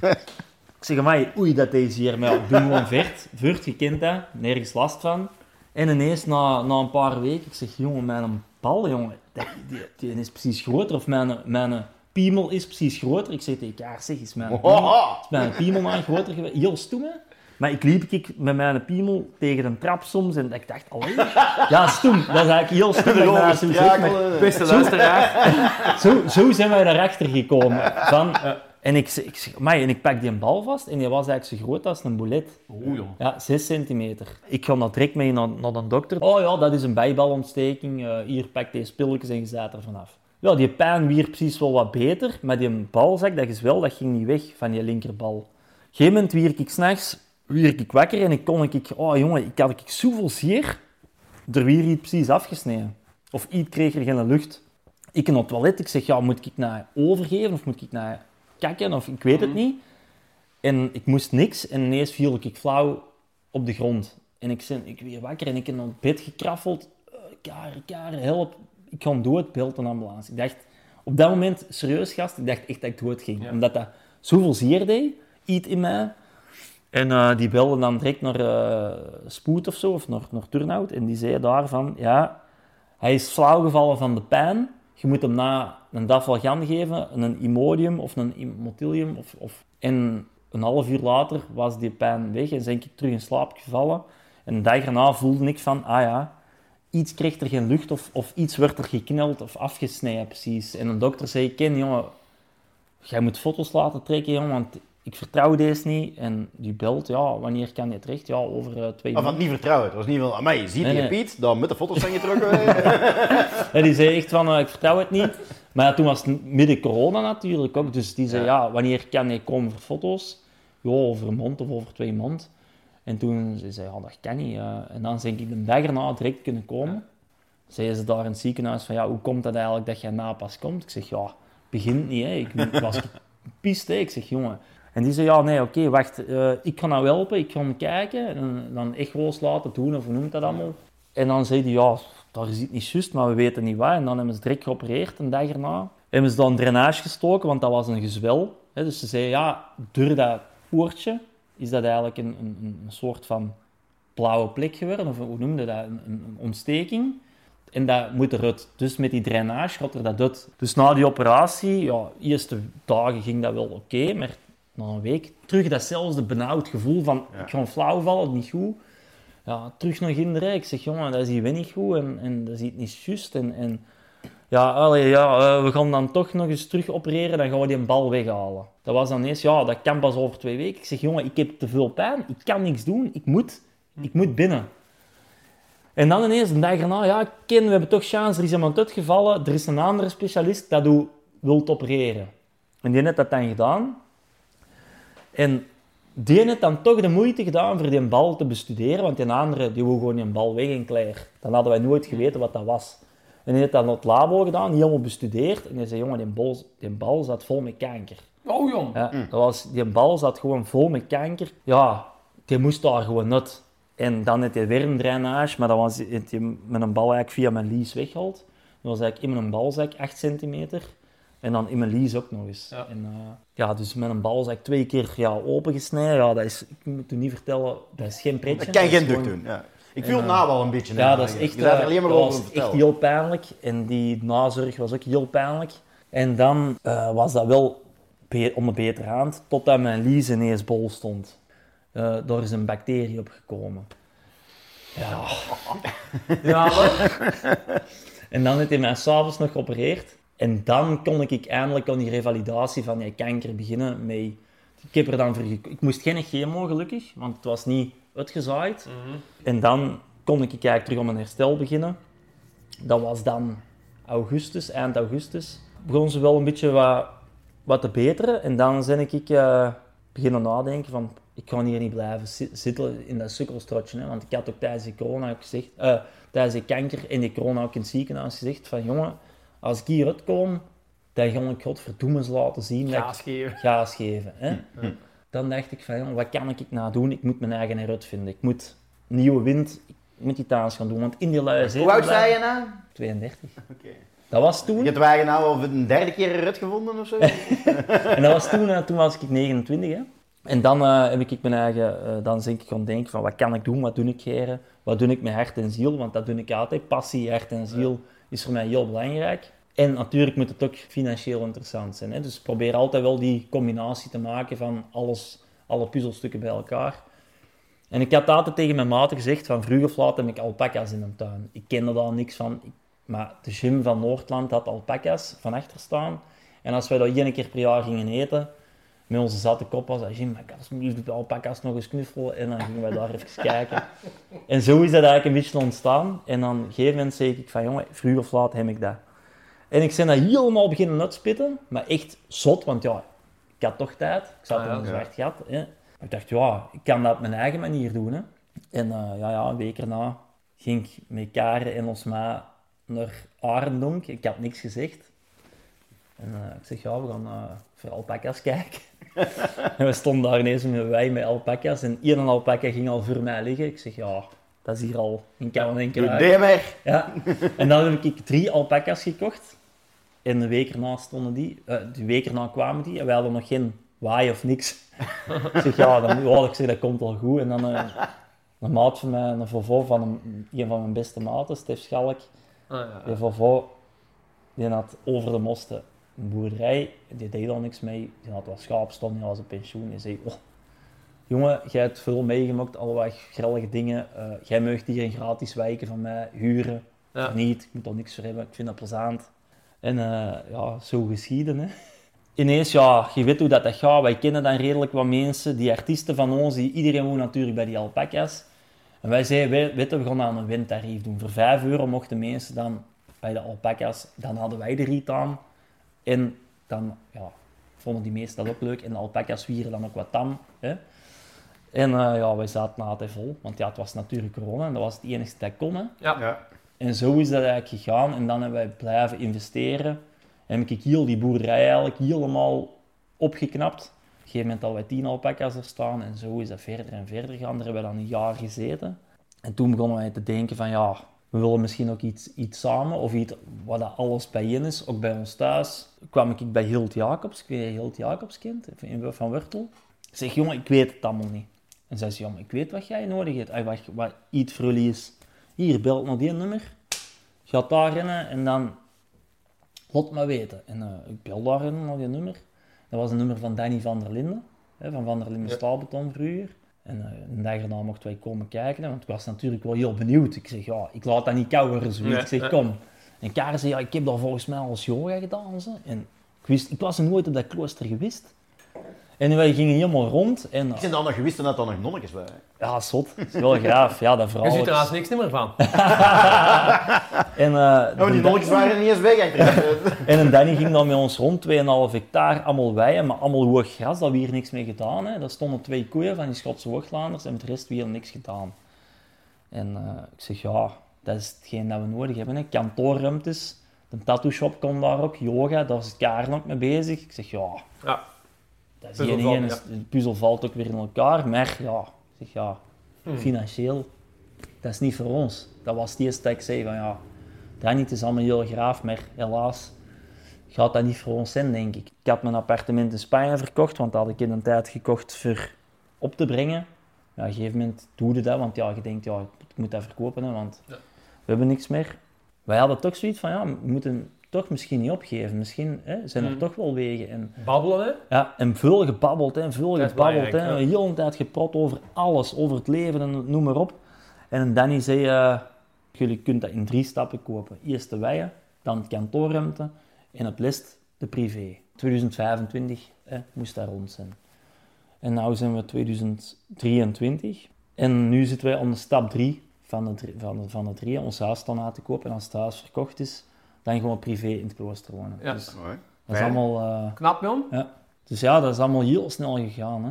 ik zeg, mij, oei, dat is hier. Maar ja, ik doe gewoon vert. Vert, je kent dat. Nergens last van. En ineens, na, na een paar weken, ik zeg, jongen, mijn bal, jongen, die, die is precies groter. Of mijn, mijn piemel is precies groter. Ik zeg tegen elkaar, zeg, is mijn piemel, is mijn piemel nou groter geweest? Heel stoem, hè? Maar ik liep ik met mijn piemel tegen een trap soms en ik dacht, allee, ja, stoem. Dat is eigenlijk heel stoem. daar zo maar zo, zo zijn wij daarachter gekomen. Van, en ik, ik, zeg, "Amai," en ik pak die een bal vast en die was eigenlijk zo groot als een boulet. Oeh, joh. Ja, 6 centimeter. Ik ga dat direct mee naar, naar de dokter. Oh ja, dat is een bijbalontsteking. Eh, hier, pak deze pilletjes en je zaat er vanaf. Ja, die pijn weer precies wel wat beter, maar die balzak, dat is wel, dat ging niet weg van die linkerbal. Op een gegeven moment wier ik s'nachts wier ik wakker en ik kon ik, oh jongen, ik had ik zoveel zeer, er weer iets precies afgesneden. Of iets kreeg er geen lucht. Ik in het toilet, ik zeg, ja, moet ik naar overgeven of moet ik naar kakken of ik weet het niet. En ik moest niks en ineens viel ik flauw op de grond. En ik ben ik weer wakker en ik in het bed gekraffeld. Uh, Kare, kare, help. Ik ga dood, belt een ambulance. Ik dacht, op dat moment, serieus gast, ik dacht echt dat ik dood ging. Ja. Omdat dat zoveel zeer deed, iets in mij. En eh, die belde dan direct naar eh, Spoed of zo, of naar, naar Turnhout. En die zei daarvan, ja, hij is flauwgevallen van de pijn. Je moet hem na een dafalgan geven, een Imodium of een Imotilium. Of, of... En een half uur later was die pijn weg en ben ik terug in slaap gevallen. En een dag erna voelde ik van, ah ja, iets kreeg er geen lucht of, of iets werd er gekneld of afgesneden precies. En een dokter zei, Ken, jongen, jij moet foto's laten trekken, jongen, want ik vertrouw deze niet. En die belt, ja, wanneer kan je terecht? Ja, over eh, twee Maar van niet vertrouwen. Het was niet van, amai, ziet Nee, je nee. Piet? Dan met de foto's zijn getrokken. Ja, die zei echt van, eh, ik vertrouw het niet. Maar ja, toen was het midden corona natuurlijk ook. Dus die zei, ja, wanneer kan je komen voor foto's? Ja, over een maand of over twee maanden. En toen zei ze, ja, dat kan niet. eh. en dan denk ik de dag erna direct kunnen komen. Zeiden ze daar in het ziekenhuis van, ja, hoe komt dat eigenlijk dat jij na pas komt? Ik zeg, ja, begint niet, hè. Ik ik was gepist, hè. Ik zeg, jongen. En die zei, ja, nee, oké, wacht. eh, ik kan nou helpen, ik ga hem kijken. En dan echo's laten doen, of hoe noemt dat allemaal? En dan zei hij, ja, daar is niet juist, maar we weten niet wat. En dan hebben ze direct geopereerd, een dag erna. Hebben ze dan drainage gestoken, want dat was een gezwel. Hè. Dus ze zeiden, ja, door dat poortje is dat eigenlijk een, een, een soort van blauwe plek geworden. Of hoe noemde dat? Een, ontsteking. En dat moet eruit. Dus met die drainage gaat er dat uit. Dus na die operatie, ja, eerste dagen ging dat wel oké, maar na een week terug datzelfde benauwd gevoel van Ja. ik ga flauw vallen, niet goed. Ja, terug naar Ginderen. Ik zeg, jongen, dat is hier niet goed en, en dat is hier niet juist. En, en ja, allee, ja eh, we gaan dan toch nog eens terug opereren, dan gaan we die een bal weghalen. Dat was dan eens, ja, dat kan pas over twee weken. Ik zeg, jongen, ik heb te veel pijn, ik kan niks doen, ik moet, ik moet binnen. En dan ineens, een dag erna, ja, Ken, we hebben toch chance, er is iemand uitgevallen, er is een andere specialist dat u wilt opereren. En die heeft dat dan gedaan. En die heeft dan toch de moeite gedaan voor die bal te bestuderen, want die andere, die wil gewoon die bal weg en klaar. Dan hadden wij nooit geweten wat dat was. En hij heeft dat op het labo gedaan, helemaal bestudeerd. En hij zei, jongen, die bal, die bal zat vol met kanker. Oh, jong. Ja, dat was, die bal zat gewoon vol met kanker. Ja, die moest daar gewoon uit. En dan had hij weer een drainage, maar dat was heeft hij met een bal eigenlijk via mijn lies weggehaald. Dat was eigenlijk in mijn balzak 8 centimeter. En dan in mijn lies ook nog eens. Ja. En, eh, ja, dus met een balzak twee keer ja, opengesneden. Ja, dat is, ik moet u niet vertellen, dat is geen pretje. Dat kan geen druk gewoon- doen. Ja. Ik viel het na wel een beetje. ja, dat is echt, er eh, alleen maar over was echt vertellen. heel pijnlijk. En die nazorg was ook heel pijnlijk. En dan eh, was dat wel om de betere hand, totdat mijn lies ineens bol stond. Eh daar is een bacterie opgekomen. Ja. ja maar- En dan heeft hij mij s'avonds nog geopereerd. En dan kon ik eindelijk aan die revalidatie van die kanker beginnen. Met, ik, heb er dan voor ik moest geen chemo gelukkig, want het was niet uitgezaaid. En dan kon ik eigenlijk terug om een herstel beginnen. Dat was dan augustus, eind augustus. Begon ze wel een beetje wat, wat te beteren. En dan ben ik eh, beginnen nadenken van, ik kan hier niet blijven zi- zitten in dat sukkelstrotje. Hè? Want ik had ook tijdens de corona ook gezegd, eh, tijdens de kanker en de corona ook in het ziekenhuis gezegd van, jongen, als ik hier uitkom, dan ga ik godverdomme eens laten zien dat ik Gaas geven. gas geven. Hè? Dan dacht ik van, wat kan ik nou doen? Ik moet mijn eigen eruit vinden. Ik moet nieuwe wind, ik moet iets anders gaan doen. Want in die Hoe oud zei je nou? 32. Oké. Dat was Je toen. hebt wagen nou al een derde keer eruit gevonden of zo? En dat was toen, eh, toen was ik 29. Hè. En dan eh, heb ik mijn eigen, eh, dan denk ik gaan denken van wat kan ik doen, wat doe ik hier, wat doe ik met hart en ziel, want dat doe ik altijd. Passie, hart en ziel is voor mij heel belangrijk. En natuurlijk moet het ook financieel interessant zijn. Hè. Dus probeer altijd wel die combinatie te maken van alles, alle puzzelstukken bij elkaar. En ik had altijd tegen mijn maten gezegd, van vroeg of laat heb ik alpaca's in mijn tuin. Ik kende daar niks van, maar de gym van Noordland had alpaca's van achter staan. En als wij dat één keer per jaar gingen eten, met onze zatte kop was dat, Jim, ik alsjeblieft de alpaca's nog eens knuffelen. En dan gingen wij daar even kijken. En zo is dat eigenlijk een beetje ontstaan. En dan op een gegeven moment ik van, jongen, vroeg of laat heb ik dat. En ik ben dat helemaal beginnen uitspitten, maar echt zot, want ja, ik had toch tijd. Ik zat Ah, in ja. een zwart gat. Hè. Ik dacht, ja, ik kan dat op mijn eigen manier doen. Hè. En eh, ja, ja, een week erna ging ik met Karen en ons ma naar Arendonk. Ik had niks gezegd. En eh, ik zeg, ja, we gaan eh, voor alpaca's kijken. en we stonden daar ineens met wij met alpaca's. En één alpaca ging al voor mij liggen. Ik zeg, ja, dat is hier al in kan en Doe die maar. Ja. En dan heb ik drie alpaca's gekocht. En een week erna stonden die. eh de week erna kwamen die. En wij hadden nog geen waai of niks. ik zeg, ja, dan, ik zeg, dat komt wel goed. En dan eh, een maat van mij, een Vovo van een, een van mijn beste maten, Stef Schalk. Ah, ja. Die Vovo, die had over de mosten een boerderij. Die deed al niks mee. Die had wat schaap stond, die was op pensioen. Die zei, oh, jongen, jij hebt veel meegemaakt, al wat grellige dingen. Eh, jij mag hier een gratis wijken van mij huren. Ja. Of niet, ik moet er niks voor hebben, ik vind dat plezant. En eh, ja, zo geschieden. Hè. Ineens, ja, je weet hoe dat, dat gaat. Wij kennen dan redelijk wat mensen, die artiesten van ons, die, iedereen woont natuurlijk bij die alpaca's. En wij zeiden, weet we gaan aan een windtarief doen. Voor 5 euro mochten mensen dan bij de alpaca's, dan hadden wij de riet aan. En dan ja, vonden die meesten dat ook leuk. En de alpaca's wieren dan ook wat tam. Hè. En eh, ja, wij zaten altijd vol, want ja, het was natuurlijk corona en dat was het enige dat kon. Hè. Ja. En zo is dat eigenlijk gegaan. En dan hebben wij blijven investeren. En heb ik heel die boerderij eigenlijk helemaal opgeknapt. Op een gegeven moment hadden wij tien alpaca's er staan. En zo is dat verder en verder gegaan. Daar hebben we dan een jaar gezeten. En toen begonnen wij te denken van ja, we willen misschien ook iets, iets samen. Of iets waar dat alles bijeen is. Ook bij ons thuis kwam ik bij Hilt Jacobs. Ik weet je Hilt Jacobs kent, in- van Wurtel. Ik zeg, jongen, ik weet het allemaal niet. En zij zei, jongen, ik weet wat jij nodig hebt. Ay, wat, wat iets voor jullie is. Hier, belt naar die nummer. Gaat daarin en dan laat maar weten. En eh, ik bel daarin naar die nummer. Dat was een nummer van Danny van der Linden, hè, van Van der Linden Staalbeton vroeger. En eh, een dag erna mochten wij komen kijken, want ik was natuurlijk wel heel benieuwd. Ik zeg, ja, ik laat dat niet kou worden, zoiets. Nee, ik zeg, kom. En Karen zei, ja, ik heb daar volgens mij al eens yoga gedaan. En ik, wist, ik was nooit op dat klooster geweest. En wij gingen helemaal rond. En, Ik ben dan nog gewist dat er nog nonnetjes waren. ja, zot. Dat is wel graaf. Ja, dat Je ziet er haast niks meer van. En, Oh, maar die nonnetjes waren niet eens weg. En een Danny ging dan met ons rond, 2,5 hectare, allemaal weien, maar allemaal hoog gras, hebben we hier niks mee gedaan. Hè. Daar stonden twee koeien van die Schotse Hooglanders en met de rest weer niks gedaan. En eh, ik zeg, ja, dat is hetgeen dat we nodig hebben. Hè. Kantoorruimtes, de tattoo shop komt daar ook, yoga, daar is Karen ook mee bezig. Ik zeg, ja, Ja. Dat is Puzzel ene, de puzzel valt ook weer in elkaar, maar ja, zeg, ja, Hmm. financieel, dat is niet voor ons. Dat was het eerste dat ik zei van, ja, dat niet is allemaal heel graaf, maar helaas gaat dat niet voor ons zijn, denk ik. Ik had mijn appartement in Spanje verkocht, want dat had ik in een tijd gekocht voor op te brengen. Ja, op een gegeven moment doe je dat, want ja, je denkt, ja, ik moet dat verkopen, hè, want Ja. we hebben niks meer. Wij hadden toch zoiets van, ja, we moeten toch misschien niet opgeven. Misschien hè, zijn er Mm. toch wel wegen. En, Babbelen, hè? ja, en veel gebabbeld, hè, veel Dat gebabbeld. Hè, Heel de tijd geprot over alles, over het leven en noem maar op. En Danny zei, eh, jullie kunt dat in drie stappen kopen. Eerst de weien, dan het kantoorruimte en het list de privé. 2025 hè, moest dat rond zijn. En nu zijn we 2023. En nu zitten wij aan de stap 3 van de, drie- van de, van de drie. Ons huis staat na te kopen. En als het huis verkocht is, dan we privé in het klooster wonen. Ja. Dus Mooi. dat is Fijn. allemaal... eh, Knap, Jan? ja. Dus ja, dat is allemaal heel snel gegaan. Hè.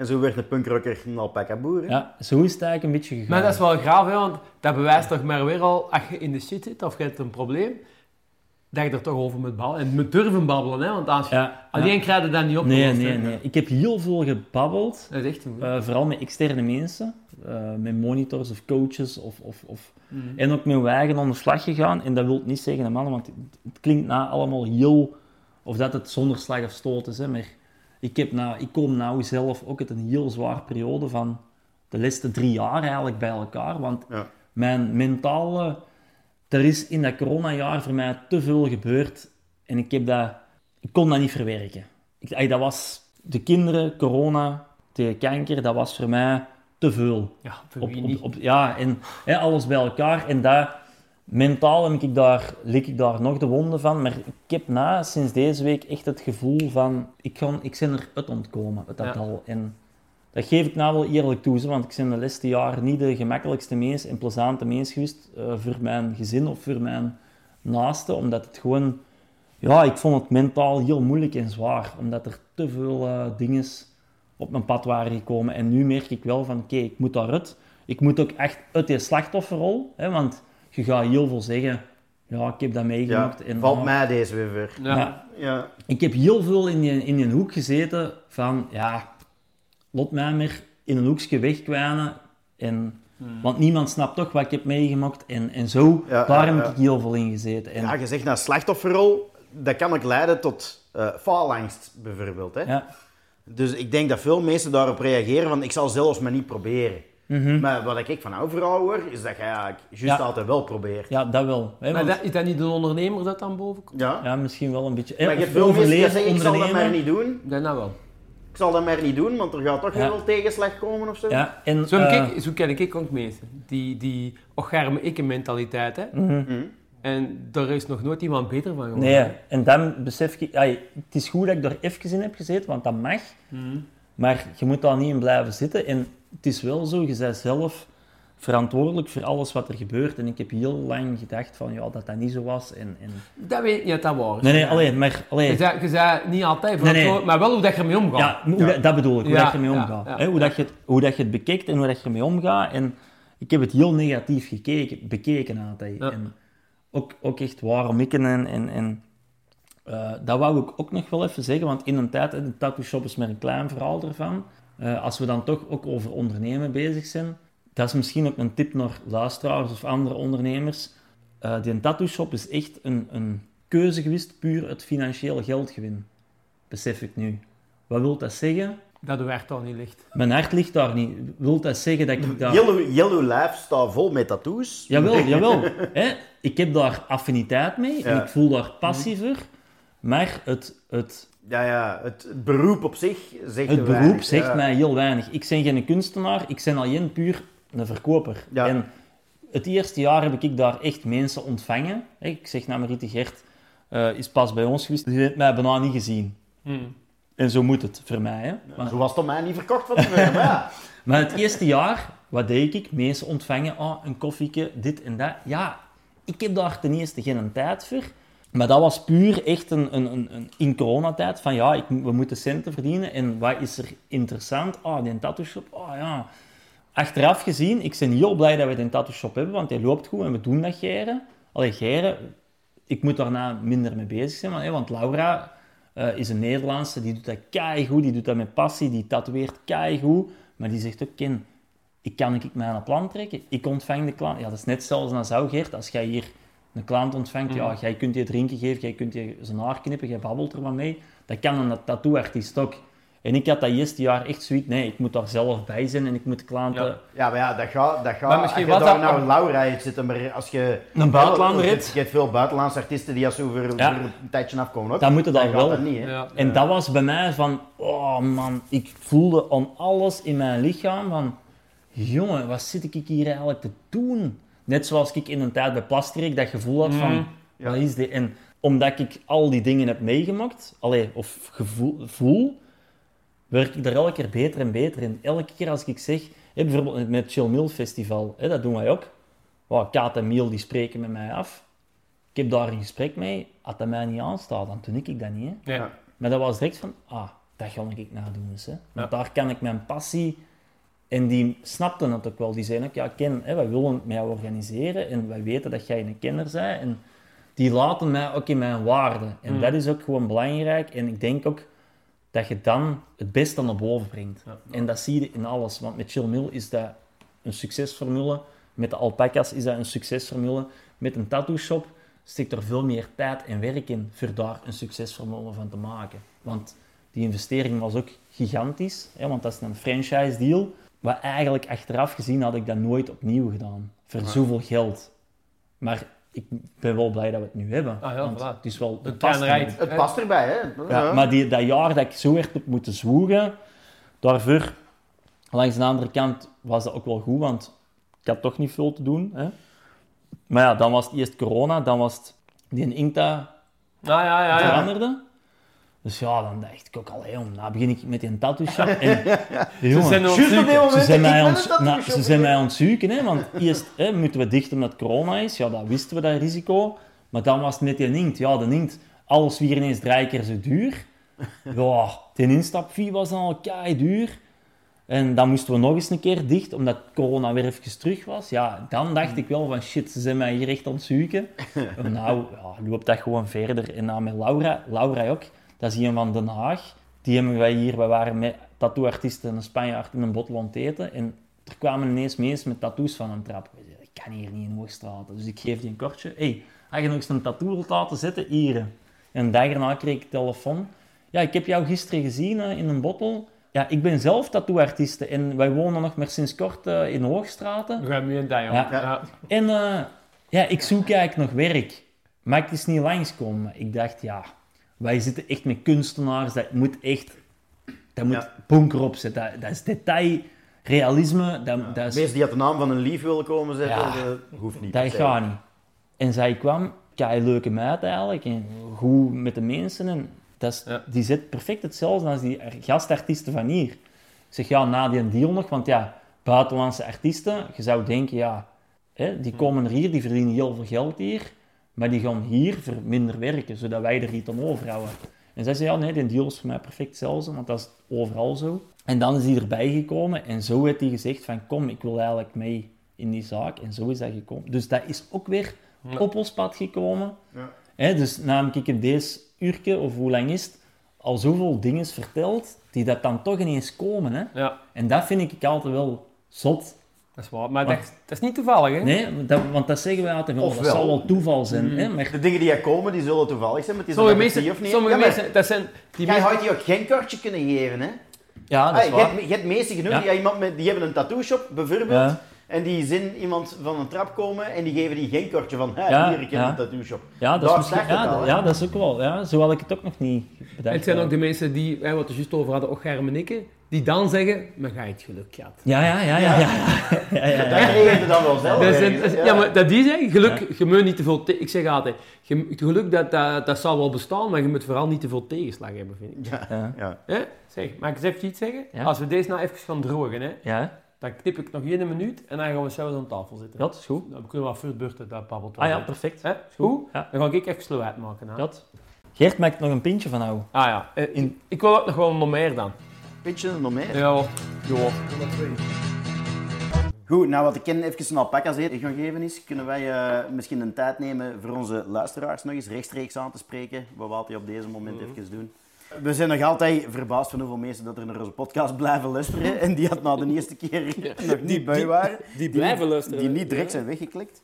En zo werd de punkrocker een alpaca boer. hè? Ja, zo is het eigenlijk een beetje gegaan. Maar dat is wel graaf, hè, want dat bewijst toch maar weer al, als je in de shit zit of je hebt een probleem, dat je er toch over moet babbelen. En moet durven babbelen, hè, want als je Ja, alleen ja. krijg je dat niet op. Nee, nee, nee. Ik heb heel veel gebabbeld. Dat is echt een eh, vooral met externe mensen. Eh, met monitors of coaches. Of, of, of... Mhm. En ook met mijn eigen aan de slag gegaan. En dat wil niet zeggen, mannen, want het, het klinkt na allemaal heel... Of dat het zonder slag of stoot is. Hè, maar ik, heb nou, ik kom nou zelf ook uit een heel zwaar periode van de laatste drie jaar eigenlijk bij elkaar. Want Ja. mijn mentale... Er is in dat coronajaar voor mij te veel gebeurd. En ik, heb dat, ik kon dat niet verwerken. Ik, dat was de kinderen, corona, tegen kanker, dat was voor mij te veel. Ja, voor Op, wie op, niet. op, ja, en hè, alles bij elkaar. En dat, mentaal heb ik daar, lik ik daar nog de wonden van. Maar ik heb na, sinds deze week, echt het gevoel van... Ik, ga, ik ben eruit ontkomen, uit dat Ja. al. En dat geef ik nou wel eerlijk toe, want ik ben de laatste jaren niet de gemakkelijkste mens en plezante mens geweest eh, voor mijn gezin of voor mijn naasten. Omdat het gewoon... Ja, ik vond het mentaal heel moeilijk en zwaar. Omdat er te veel eh dingen op mijn pad waren gekomen. En nu merk ik wel van, oké, ik moet daaruit. Ik moet ook echt uit die slachtofferrol. Hè, want je gaat heel veel zeggen, ja, ik heb dat Ja, meegemaakt. en, valt ah, mij deze weer voor. Ja. ja, Ja. ik heb heel veel in die, in die hoek gezeten van, ja, laat mij maar in een hoekje wegkwijnen. En, Want niemand snapt toch wat ik heb meegemaakt. En, en zo, Ja, daar ja, heb ja. ik heel veel in gezeten. En, ja, je zegt naar slachtofferrol, dat kan ook leiden tot eh faalangst bijvoorbeeld. Hè? Ja. Dus ik denk dat veel mensen daarop reageren van ik zal zelfs maar niet proberen. Mhm. Maar wat ik van overal hoor, is dat je eigenlijk juist Ja. altijd wel probeert. ja, dat wel. Hè, Maar want- dat, is dat niet de ondernemer dat dan boven komt? Ja. ja, misschien wel een beetje. Maar je hebt veel mensen die zeggen ik zal dat maar niet doen. Dat nou wel. Ik zal dat maar niet doen, want er gaat toch Ja. heel veel tegenslag komen of zo. Ja, en, Zo, eh, ik, zo ken ik ook mensen. Die, die ocharme ik mentaliteit, hè. mhm. Mhm. En daar is nog nooit iemand beter van geworden. Nee, en dan besef ik... ai, het is goed dat ik er even in heb gezeten, want dat mag. Mhm. Maar je moet daar niet in blijven zitten. En het is wel zo, je bent zelf verantwoordelijk voor alles wat er gebeurt. En ik heb heel lang gedacht van, ja, dat dat niet zo was. En, en... Dat weet ik niet dat waar is. Nee, nee, alleen, maar... Je Alleen, zei, je zei niet altijd Nee, maar wel hoe dat je ermee omgaat. ja, hoe dat, dat bedoel ik, hoe Ja, dat je ermee omgaat. ja, hoe, dat je het, hoe dat je het bekijkt en hoe dat je ermee omgaat. En ik heb het heel negatief gekeken, bekeken altijd. Ja. En ook, echt waarom ik en... en, en eh, dat wou ik ook nog wel even zeggen, want in een tijd, de tattoo shop is maar een klein verhaal ervan. Eh, als we dan toch ook over ondernemen bezig zijn, dat is misschien ook een tip naar luisteraars of andere ondernemers. Eh die tattoo shop is echt een, een keuze geweest, puur het financiële geldgewin. Besef ik nu. Wat wil dat zeggen? Dat de werkt al niet licht. Mijn hart ligt daar niet. Wil dat zeggen dat ik daar... Yellow, Yellow Life staat vol met tattoos. Jawel, jawel. Hè? Ik heb daar affiniteit mee en ik voel daar passie voor. Maar het, het, Ja, ja, het, het beroep op zich zegt Het beroep weinig, zegt ja. mij heel weinig. Ik ben geen kunstenaar, ik ben alleen puur een verkoper. Ja. En het eerste jaar heb ik daar echt mensen ontvangen. Ik zeg naar Mariette Gert, eh, is pas bij ons geweest, die heeft mij bijna niet gezien. En zo moet het voor mij. Hè? Maar, Zo was het op mij niet verkocht van tevoren, maar ja. maar het eerste jaar, wat deed ik? Mensen ontvangen, oh, een koffieke, dit en dat. Ja, ik heb daar ten eerste geen tijd voor. Maar dat was puur echt een, een, een, een in coronatijd van ja, ik, we moeten centen verdienen. En wat is er interessant? Ah, die tattoo shop, oh ja. achteraf gezien, ik ben heel blij dat we een tattoo shop hebben, want hij loopt goed en we doen dat geren. Allee, geren, ik moet daarna minder mee bezig zijn, want, hè, want Laura eh, is een Nederlandse, die doet dat keigoed, die doet dat met passie, die tatoeëert keigoed, maar die zegt ook, Ken, ik kan ik mij aan een plan trekken, ik ontvang de klant. Ja, dat is net hetzelfde als jou, Geert, als jij hier een klant ontvangt, ja, jij kunt je drinken geven, jij kunt je zijn haar knippen, jij babbelt er wat mee, dat kan een tattooartiest ook. En ik had dat eerste jaar echt zoiets, nee, ik moet daar zelf bij zijn en ik moet de klanten... Ja. Ja, maar ja, dat gaat... Dat gaat Maar misschien als je daar dat- nou Laura hebt zitten, maar als je... Een buitenlander Je hebt. Je hebt veel buitenlandse artiesten die als ze over, Ja. over een tijdje afkomen ook. Dan moet het al gaat wel. dat niet, hè. Ja. En dat was bij mij van, oh man, ik voelde aan alles in mijn lichaam van, jongen, wat zit ik hier eigenlijk te doen? Net zoals ik in een tijd bij Plasterik dat gevoel had van, Mhm. wat is dit? En omdat ik al die dingen heb meegemaakt, allee, of gevoel, voel, werk ik er elke keer beter en beter in. Elke keer als ik zeg, bijvoorbeeld met het Chill Mill Festival, dat doen wij ook. Wow, Kaat en Miel die spreken met mij af. Ik heb daar een gesprek mee. Als dat mij niet aanstaat, dan doe ik dat niet. Hè. Ja. Maar dat was direct van, ah, dat ga ik nadoen. Dus, hè. Want daar kan ik mijn passie... En die snapten het ook wel. Die zeiden ook, ja, Ken, hè, wij willen het met jou organiseren en wij weten dat jij een kenner bent. En die laten mij ook in mijn waarde. En Mm. dat is ook gewoon belangrijk. En ik denk ook dat je dan het beste naar boven brengt. Ja. En dat zie je in alles. Want met Chill Mill is dat een succesformule. Met de alpaca's is dat een succesformule. Met een tattoo shop steekt er veel meer tijd en werk in voor daar een succesformule van te maken. Want die investering was ook gigantisch, hè, want dat is een franchise deal. Wat eigenlijk achteraf gezien had ik dat nooit opnieuw gedaan. Voor zoveel geld. Maar ik ben wel blij dat we het nu hebben. Ah ja, voilà. het is wel... De het past. Het past erbij, hè. Ja, maar die, dat jaar dat ik zo hard heb moeten zwoegen, daarvoor, langs de andere kant, was dat ook wel goed, want ik had toch niet veel te doen. Hè? Maar ja, dan was het eerst corona, dan was het die in Inta Ah, ja, ja, ja. veranderde. Dus ja, dan dacht ik ook al, hé, nou begin ik met die tattoo shop. En, jongen, zijn ze zijn, mij tattoo nou, ze zijn mij hè, want eerst hè, moeten we dicht omdat corona is. Ja, dat wisten we, dat risico. Maar dan was het met die inkt. Ja, de inkt, alles weer ineens drie keer zo duur. Ja, de instapfee was dan al kei duur. En dan moesten we nog eens een keer dicht, omdat corona weer even terug was. Ja, dan dacht ik wel van shit, ze zijn mij hier echt aan het zoeken. En nou, ja, loopt dat gewoon verder. En dan met Laura, Laura ook, dat is iemand van Den Haag. Die hebben wij hier, we waren met tattooartiesten en een Spanjaard in een bottel aan het eten. En er kwamen ineens mensen met tattoos van een trap. Ik kan hier niet in Hoogstraat. Dus ik geef die een kortje. hey, als je nog eens een tattoo wilt laten zetten, hier. En een dag erna kreeg ik telefoon. Ja, ik heb jou gisteren gezien in een bottel. Ja, ik ben zelf tattooartieste en wij wonen nog maar sinds kort eh, in Hoogstraten. We gaan nu een dag, Ja. ja. En eh, ja, ik zoek eigenlijk nog werk. Maar ik is niet langskomen. Ik dacht, ja, wij zitten echt met kunstenaars. Dat moet echt... Dat moet Ja. bunker opzetten. Dat, dat is detail, realisme. Dat, dat, is, Mensen die had de naam van een lief willen komen zetten, Ja. dat hoeft niet. dat gaat niet. En zij kwam, kei leuke meid eigenlijk. En goed met de mensen. En dat is, Ja. Die zit perfect hetzelfde als die ar- gastartiesten van hier. Ik zeg, ja, na die deal nog. Want ja, buitenlandse artiesten, je zou denken, ja... Hè, die komen er hier, die verdienen heel veel geld hier. Maar die gaan hier voor minder werken, zodat wij er iets aan overhouden. En zij zei, ja, nee, die deal is voor mij perfect hetzelfde, want dat is overal zo. En dan is hij erbij gekomen en zo heeft hij gezegd van, kom, ik wil eigenlijk mee in die zaak. En zo is dat gekomen. Dus dat is ook weer op ons pad gekomen. Ja. Hè, dus namelijk, ik heb deze uurtje, of hoe lang is het, al zoveel dingen verteld, die dat dan toch ineens komen. Hè? Ja, En dat vind ik altijd wel zot. Dat is waar. Maar dat, dat is niet toevallig, hè? Nee, dat, want dat zeggen wij altijd wel. Of Dat wel. zal wel toeval zijn. Hè? Maar De dingen die er komen, die zullen toevallig zijn, maar die Sommige mensen, of niet. sommige Ja, maar mensen, dat zijn... Die Jij mensen- had je ook geen kaartje kunnen geven, hè? ja, dat Ah, is je, waar. hebt, je hebt meesten genoeg, Ja. die, iemand met, die hebben een tattoo shop, bijvoorbeeld, Ja. en die zien iemand van een trap komen en die geven die geen kortje van, hé, Ja, hier, ik heb ja. een tattoo shop. Ja, dat Daar is misschien, ja, al, hè? ja, dat is ook wel. Ja, zo had ik het ook nog niet bedacht. Het zijn ook de mensen die, hè, wat we juist over hadden, ook ik, die dan zeggen, maar ga je het geluk gehad. Ja, ja, ja, ja. ja, ja, ja, ja. Dat kreeg je dan wel zelf. Dat hè? ja. maar dat die zeggen, geluk, je moet niet te veel... te- ik zeg altijd, je, geluk dat, dat, dat zal wel bestaan, maar je moet vooral niet te veel tegenslag hebben, vind ik. Ja, Ja. Zeg, mag ik eens even iets zeggen? Ja. Als we deze nou even gaan drogen, hè, Ja, dan knip ik nog één minuut en dan gaan we zelfs aan tafel zitten. dat is goed. Dan kunnen we wat beurten dat babbelt. Ah ja, perfect. Hè? Goed? Ja. Dan ga ik even slow uitmaken. Hè? Ja. Geert maakt nog een pintje van jou. Ah ja, eh, In- ik wil ook nog wel nog meer dan. Beetje nog meer. Ja, twee. Goed, nou wat ik ken even een alpaca's eten gaan geven is, kunnen wij eh, misschien een tijd nemen voor onze luisteraars nog eens rechtstreeks aan te spreken, wat we altijd op deze moment even doen. We zijn nog altijd verbaasd van hoeveel mensen dat er naar onze podcast blijven luisteren en die het na de eerste keer nog niet bij waren. die blijven luisteren. Die niet direct zijn weggeklikt.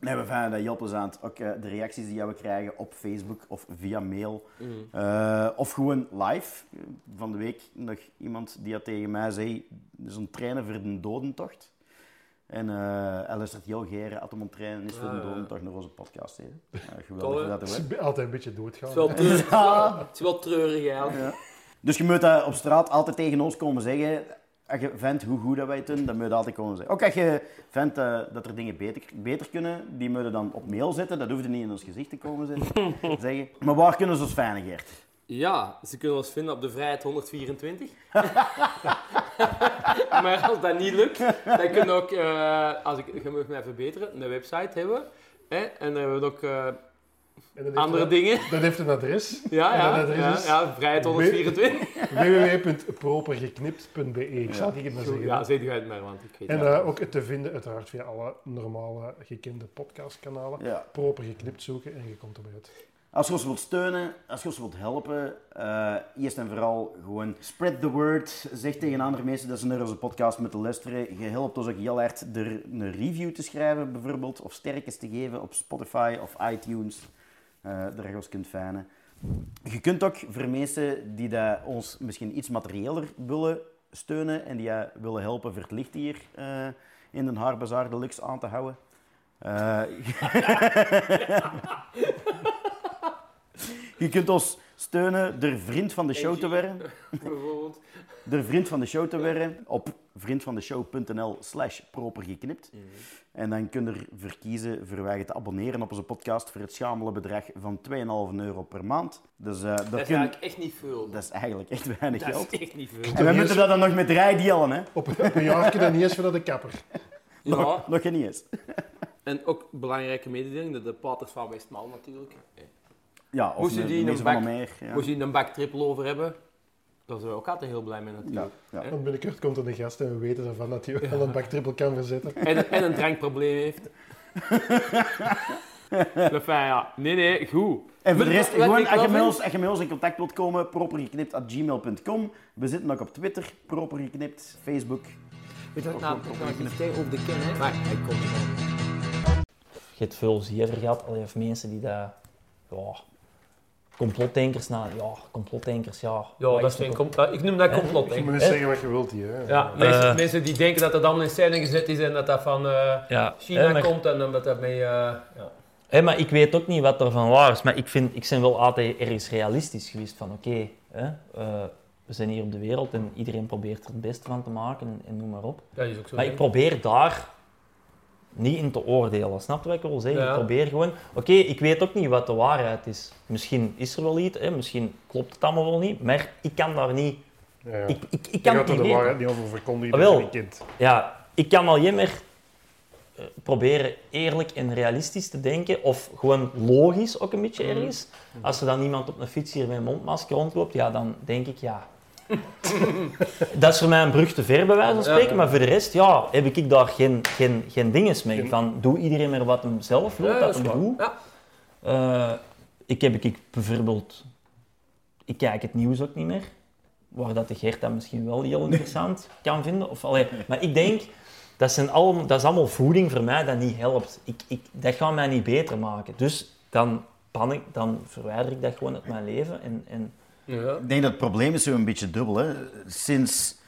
Nee, we vinden dat heel plezant. Ook eh, de reacties die we krijgen op Facebook of via mail. Eh, of gewoon live. Van de week nog iemand die had tegen mij zei, zo'n trainen voor de dodentocht. En eh, hij luistert heel graag uit om een trainen is voor de Ah, ja. dodentocht naar onze podcast. Hè. Ja, geweldig dat Het is altijd een beetje doodgaan. Het is wel treurig, het is wel treurig. Dus je moet dat op straat altijd tegen ons komen zeggen. Als je vindt hoe goed dat wij het doen, dan moet je altijd komen zeggen. Ook als je vindt eh, dat er dingen beter, beter kunnen, die moet je dan op mail zetten. Dat hoeft niet in ons gezicht te komen zeggen. Maar waar kunnen ze ons fijnen, Geert? Ja, ze kunnen ons vinden op de Vrijheid 124. maar als dat niet lukt, dan kunnen ook, eh, als ik, je mag mij verbeteren, een website hebben. Hè? En dan hebben we ook eh, andere dingen. Dat heeft een adres. Ja, En ja, dat adres ja, ja, Vrijheid 124. www.propergeknipt.be. Ik zal het niet meer zeggen. Ja, zeg het maar, want ik weet En het. eh, ook te vinden uiteraard via alle normale gekende podcastkanalen. Ja. Proper geknipt zoeken en je komt erbij uit. Als je ons wilt steunen, als je ons wilt helpen, eh, eerst en vooral gewoon spread the word. Zeg tegen andere mensen dat ze naar onze podcast moeten luisteren. Je helpt ons ook heel hard er een review te schrijven, bijvoorbeeld. Of sterkjes te geven op Spotify of iTunes. Eh je ons kunt fijnen. Je kunt ook voor mensen die dat ons misschien iets materiëler willen steunen en die eh, willen helpen voor het licht hier eh, in Den Haarbazaar Deluxe aan te houden. Eh, je kunt ons steunen door vriend van de show te worden. Bijvoorbeeld. Door vriend van de show te worden op vriendvandeshow.nl slash propergeknipt. En dan kun je ervoor kiezen voor wij je te abonneren op onze podcast voor het schamele bedrag van 2,5 euro per maand. Dus eh, dat, Dat is kun- eigenlijk echt niet veel. dat is eigenlijk echt weinig Dat geld. is echt niet veel. En we moeten dat dan nog met rij delen, hè? Op, een jaar kun je niet eens voor de kapper. Ja, Nog geen eens. en ook belangrijke mededeling, de, de paters van Westmaal natuurlijk. Ja, of Moest je een- die in een mensen van bak- meer. Ja. Moest je een bak triple over hebben, daar zijn we ook altijd heel blij mee natuurlijk. ja. Want binnenkort komt er een gast en we weten ervan dat hij wel een baktrippel kan verzetten. En, en een drankprobleem heeft. Enfin, ja. Nee, nee, goed. En voor de rest, gewoon, ik als je, met ons, als je met ons in contact wilt komen, propergeknipt.gmail.com. We zitten ook op Twitter, propergeknipt, Facebook. Weet je wat nou, ik over de ken, hè? Maar hij komt er Je hebt veel zever gehad, allee, of mensen die dat... Ja, complotdenkers, nou, ja, complotdenkers, ja. Ja, dat is geen complot. Ik noem dat complot, Je moet eens zeggen wat je wilt hier. Hè. Ja, mensen, Eh. mensen die denken dat dat allemaal in scène gezet is en dat dat van eh, Ja, China hè, maar, komt en dan dat dat mee... eh, ja. hè, maar ik weet ook niet wat er van waar is, maar ik, vind, ik ben wel altijd ergens realistisch geweest van oké, hè, eh, we zijn hier op de wereld en iedereen probeert er het beste van te maken en, en noem maar op. Dat is ook zo. Maar ik probeer daar niet in te oordelen. Snap je wat ik wil zeggen? Ja. Ik probeer gewoon... Oké, ik weet ook niet wat de waarheid is. Misschien is er wel iets, hè? misschien klopt het allemaal wel niet, maar ik kan daar niet... Ja, ja. Ik, ik, ik Je kan gaat er niet de waarheid niet over verkondigen, Ah, je wel. niet kent. Ja, ik kan al jammer eh, proberen eerlijk en realistisch te denken, of gewoon logisch ook een beetje Mhm. ergens. Als er dan iemand op een fiets hier met een mondmasker rondloopt, ja, dan denk ik, ja... dat is voor mij een brug te ver, bij wijze van spreken. ja. Maar voor de rest, ja, heb ik daar geen, geen, geen dinges mee. Van, doe iedereen maar wat hem zelf wil, dat hem doet. Ja. Eh, ik heb ik bijvoorbeeld... Ik kijk het nieuws ook niet meer. Waar dat de Gert dat misschien wel heel interessant kan vinden. Of, allee, maar ik denk, dat, zijn al, dat is allemaal voeding voor mij dat niet helpt. Ik, ik, dat gaat mij niet beter maken. Dus dan, ik, dan verwijder ik dat gewoon uit mijn leven. En, en Ja. Ik denk dat het probleem is zo een beetje dubbel. Hè. Sinds,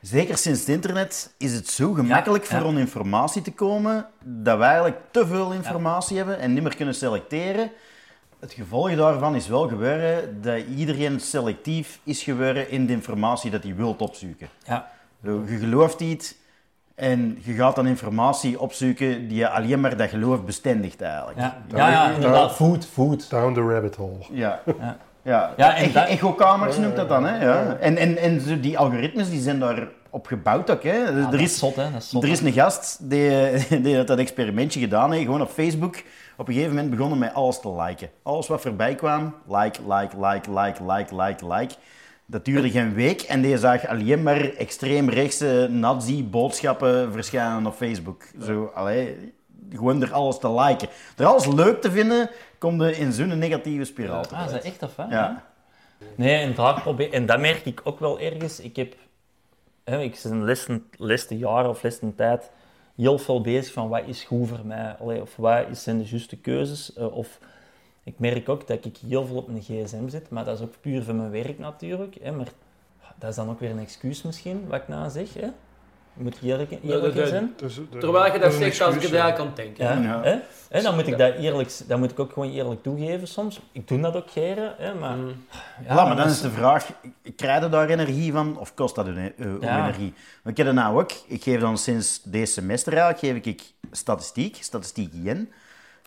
zeker sinds het internet is het zo gemakkelijk Ja, ja. voor om informatie te komen dat we eigenlijk te veel informatie hebben en niet meer kunnen selecteren. Het gevolg daarvan is wel geworden dat iedereen selectief is geworden in de informatie dat hij wilt opzoeken. ja, Zo, Je gelooft iets en je gaat dan informatie opzoeken die je alleen maar dat geloof bestendigt eigenlijk. ja, ja, inderdaad. Food, food. Down the rabbit hole. Ja. Ja. Ja, Ja, en Echo- dat- echokamers noemt dat dan. Hè? Ja. En, en, en zo die algoritmes die zijn daar op gebouwd ook. Hè? Ja, er, dat is, zot, hè. Dat is zot, er is een gast die, die had dat experimentje gedaan heeft, gewoon op Facebook. Op een gegeven moment begonnen met alles te liken. Alles wat voorbij kwam, like, like, like, like, like, like, like. Dat duurde geen week en die zag alleen maar extreem rechtse nazi-boodschappen verschijnen op Facebook. Zo, allee, gewoon er alles te liken. Er alles leuk te vinden, komt er in zo'n negatieve spiraal Ah, is dat echt of hè? Ja. Nee, en, daar probeer, en dat merk ik ook wel ergens. Ik heb, hè, ik ben de laatste, jaren of laatste tijd heel veel bezig van wat is goed voor mij, Allee, of wat is- zijn de juiste keuzes. eh, of ik merk ook dat ik heel veel op mijn gsm zit, maar dat is ook puur voor mijn werk natuurlijk. Hè, maar dat is dan ook weer een excuus misschien, wat ik nou zeg. Hè. Moet eerlijk, eerlijk in zijn? De- Terwijl je dat een zegt, als ik ja. eigenlijk kan denken. Ja, Ja. Hè? Hè, dan, moet ik dat, eerlijk, dat moet ik ook gewoon eerlijk toegeven soms. Ik doe dat ook geren, hè, maar... Mm. Ja, Ja, maar dan dat is de vraag, krijg je daar energie van of kost dat een, eh, Ja. energie? Want ik heb dat nou ook, ik geef dan sinds deze semester eigenlijk, geef ik statistiek, statistiek in.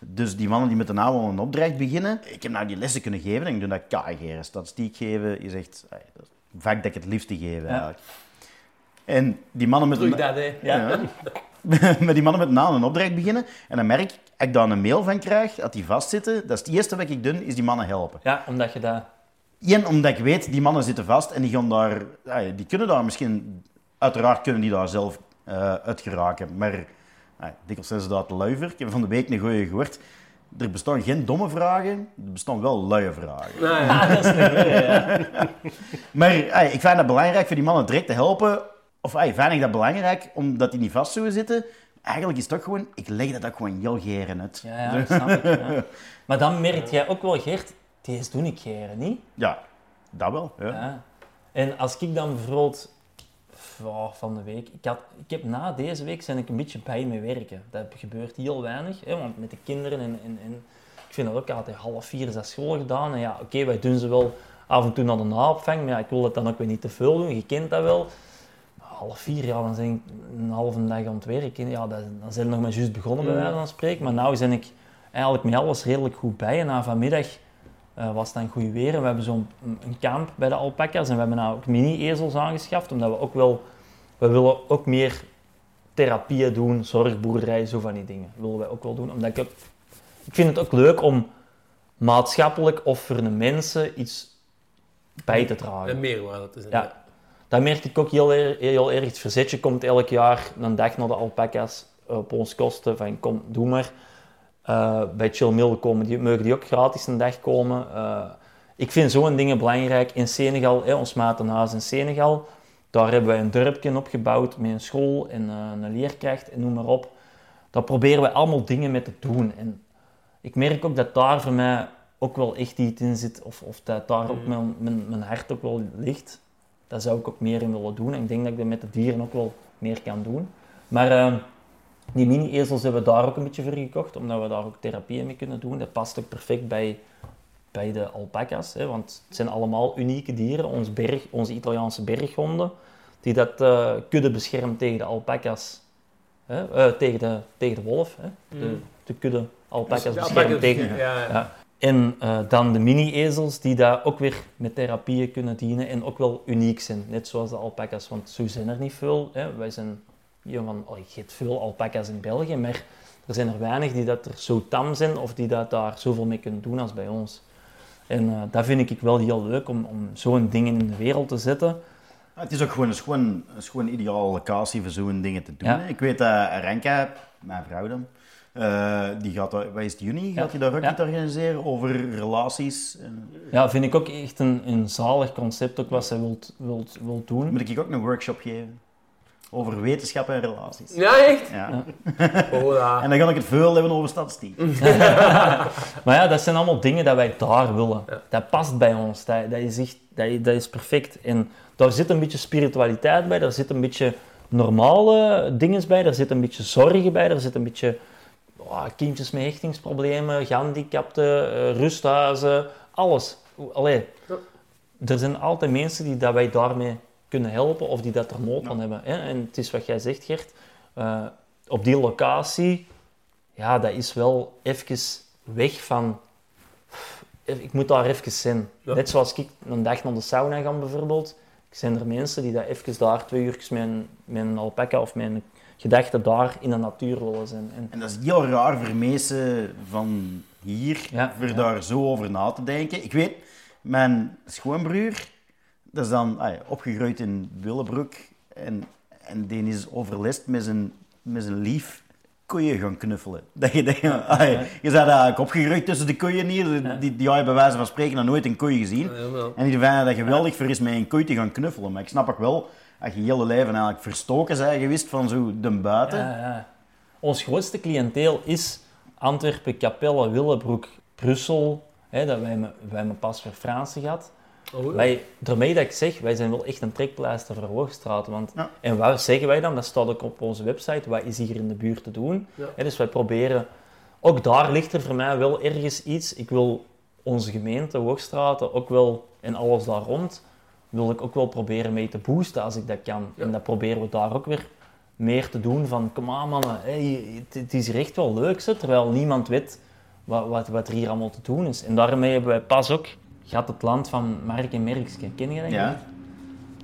Dus die mannen die met de naam al een opdracht beginnen, ik heb nou die lessen kunnen geven en ik doe dat keigeren. Statistiek geven is echt dat is een vak dat ik het liefste geef eigenlijk. En die mannen met Terug een- dat, hè. ja. met die mannen met naam een opdracht beginnen en dan merk ik, als ik daar een mail van krijg, dat die vastzitten, dat is het eerste wat ik doe, is die mannen helpen. Ja, omdat je dat... Eén, omdat ik weet, die mannen zitten vast en die gaan daar... die kunnen daar misschien... Uiteraard kunnen die daar zelf eh uit geraken. Maar ja, dikwijls zijn ze daar te luiver. Ik heb van de week een goeie gehoord. Er bestaan geen domme vragen, er bestaan wel luie vragen. Nou ja. dat is een goeie, ja. Maar ik vind het belangrijk voor die mannen direct te helpen. Of ja, vind ik dat belangrijk, omdat die niet vast zullen zitten. Eigenlijk is het toch gewoon... Ik leg dat ook gewoon heel geren uit. Ja, ja, dat snap ik. ja. Maar dan merk jij ook wel, Geert, deze doe ik geren, niet? Ja, dat wel. Ja. Ja. En als ik dan bijvoorbeeld oh, van de week, ik, had, ik heb na deze week zijn ik een beetje bij me werken. Dat gebeurt heel weinig, hè, want met de kinderen en, en, en ik vind dat ook altijd half vier is dat school gedaan. En ja, oké, wij doen ze wel af en toe naar de naopvang, maar ja, ik wil dat dan ook weer niet te veel doen. Je kent dat wel. Half vier, ja, dan ben ik een halve dag aan het werken. Ja, dat, dan zijn we nog maar juist begonnen bij wijze van spreken. Maar nu ben ik eigenlijk met alles redelijk goed bij. En na vanmiddag eh, was het dan goed weer. En we hebben zo'n een kamp bij de alpaca's. En we hebben nou ook mini-ezels aangeschaft, omdat we ook wel... We willen ook meer therapieën doen, zorgboerderij, zo van die dingen. willen wij ook wel doen. Omdat ik, ik vind het ook leuk om maatschappelijk of voor de mensen iets bij te dragen. Een meerwaarde te zijn. Ja. Dat merk ik ook heel, heel erg. Het verzetje komt elk jaar een dag naar de alpaca's op ons kosten. Van kom, doe maar. Eh, bij Chill Mill komen die, mogen die ook gratis een dag komen. Eh, ik vind zo'n dingen belangrijk. In Senegal, hè, ons matenhuis in Senegal, daar hebben wij een dorpje opgebouwd met een school en eh, een leerkracht en noem maar op. Daar proberen we allemaal dingen mee te doen. En ik merk ook dat daar voor mij ook wel echt iets in zit, of, of dat daar ook mijn, mijn, mijn hart ook wel ligt. Daar zou ik ook meer in willen doen. En ik denk dat ik dat met de dieren ook wel meer kan doen. Maar eh, die mini-ezels hebben we daar ook een beetje voor gekocht, omdat we daar ook therapieën mee kunnen doen. Dat past ook perfect bij, bij de alpaca's, hè, want het zijn allemaal unieke dieren. Ons berg, onze Italiaanse berghonden, die dat eh kudde beschermen tegen de alpaca's, hè, eh, tegen, de, tegen de wolf. Hè. De, de kudde alpaca's Dus- Ja, beschermen tegen... Ja, ja. Ja. En eh, dan de mini-ezels, die daar ook weer met therapieën kunnen dienen en ook wel uniek zijn. Net zoals de alpaca's, want zo zijn er niet veel. Hè. Wij zijn hier van, oh, je hebt veel alpaca's in België, maar er zijn er weinig die dat er zo tam zijn of die dat daar zoveel mee kunnen doen als bij ons. En eh, dat vind ik wel heel leuk om, om zo'n dingen in de wereld te zetten. Ja, Het is ook gewoon een schoon, een schoon ideale locatie voor zo'n dingen te doen. Ja. Ik weet dat Renka, mijn vrouw dan, eh, die gaat, wat is het, juni, gaat hij daar ook Ja. iets organiseren over relaties. En, Ja, vind ik ook echt een, een zalig concept, ook wat zij wilt, wilt, wilt doen. moet ik ook een workshop geven over wetenschap en relaties. Ja, echt? Ja. Hola. En dan ga ik het veel hebben over statistiek. Maar ja, dat zijn allemaal dingen dat wij daar willen. Ja. Dat past bij ons. Dat, dat, is echt, dat, dat is perfect. En daar zit een beetje spiritualiteit bij, daar zit een beetje normale dingen bij, daar zit een beetje zorgen bij, daar zit een beetje oh, kindjes met hechtingsproblemen, gehandicapten, eh, rusthuizen, alles. Allee, Ja. er zijn altijd mensen die dat wij daarmee kunnen helpen of die dat er nood aan hebben. Hè? En het is wat jij zegt, Gert. eh, op die locatie, ja, dat is wel even weg van... Ik moet daar even zijn. Ja. Net zoals ik een dag naar de sauna ga bijvoorbeeld. Zijn er mensen die dat even daar twee uur met een, met een alpaca of met een gedachte daar in de natuur zijn. En, En dat is heel raar voor mensen van hier, Ja, voor ja. daar zo over na te denken. Ik weet, mijn schoonbroer, dat is dan ah, opgegroeid in Willebroek. En, en die is overlast met zijn, met zijn lief koeien gaan knuffelen. Dat je denkt, ah, je bent eigenlijk opgegroeid tussen de koeien hier. Die, die, hebben bij wijze van spreken nog nooit een koei gezien. En die vinden dat geweldig voor eens met een koei te gaan knuffelen. Maar ik snap ook wel, als je je hele leven eigenlijk verstoken bent geweest van zo de buiten. Ja, ja. Ons grootste cliënteel is Antwerpen, Capelle, Willebroek, Brussel. Hè, dat wij, me- wij hebben pas voor Fransen gehad. Oh, Wij, daarmee dat ik zeg, wij zijn wel echt een trekpleister voor Hoogstraat. Want, Ja. En waar zeggen wij dan? Dat staat ook op onze website. Wat is hier in de buurt te doen? Ja. Hè, dus wij proberen... Ook daar ligt er voor mij wel ergens iets. Ik wil onze gemeente, Hoogstraten, ook wel... En alles daar rond, wil ik ook wel proberen mee te boosten als ik dat kan. Ja. En dat proberen we daar ook weer meer te doen. Van, kom aan mannen, hey, het, het is hier echt wel leuk. Zo, terwijl niemand weet wat, wat, wat er hier allemaal te doen is. En daarmee hebben wij pas ook... Gaat het land van Mark en Merkske, ken je dat? Ja.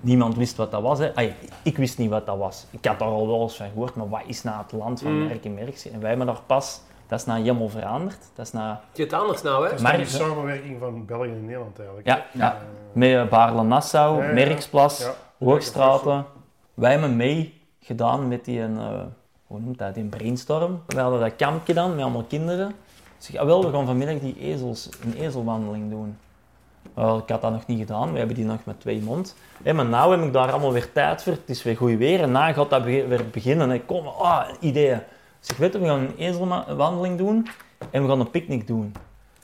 Niemand wist wat dat was. Hè. Ik wist niet wat dat was. Ik had daar al wel eens van gehoord, maar wat is nou het land van Mm. Merk en Merkske? En wij hebben daar pas... Dat is nou helemaal veranderd. Dat is nou... Je het anders nou, hè? Maar- die samenwerking van België en Nederland eigenlijk. Ja, ja. Met eh, Baarle-Nassau, Ja. Merksplas, Ja. Hoogstraten. Wij hebben mee gedaan met die, een, eh, hoe noemt dat, die brainstorm. We hadden dat kampje dan met allemaal kinderen. Ik zeg, ah, wel, we gaan vanmiddag die ezels, een ezelwandeling doen. Wel, ik had dat nog niet gedaan, we hebben die nog met twee mond. Hé, maar nu heb ik daar allemaal weer tijd voor, het is weer goed weer en na gaat dat weer beginnen. En kom, ah, ideeën. Ik zeg, weet je, we gaan een ezelwandeling doen en we gaan een picknick doen.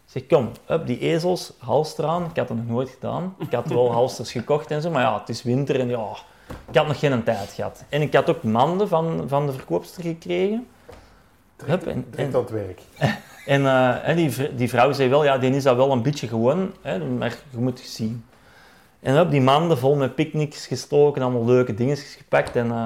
Zeg, kom, up, die ezels, hals eraan. Ik had dat nog nooit gedaan. Ik had wel halsters gekocht en zo, maar ja, het is winter en ja, ik had nog geen tijd gehad. En ik had ook manden van, van de verkoopster gekregen. En, Direct en, aan het werk. en eh, die, die vrouw zei wel, ja, die is dat wel een beetje gewoon, hè, maar je moet het zien. En op die manden vol met picknicks gestoken, allemaal leuke dingen gepakt. En eh,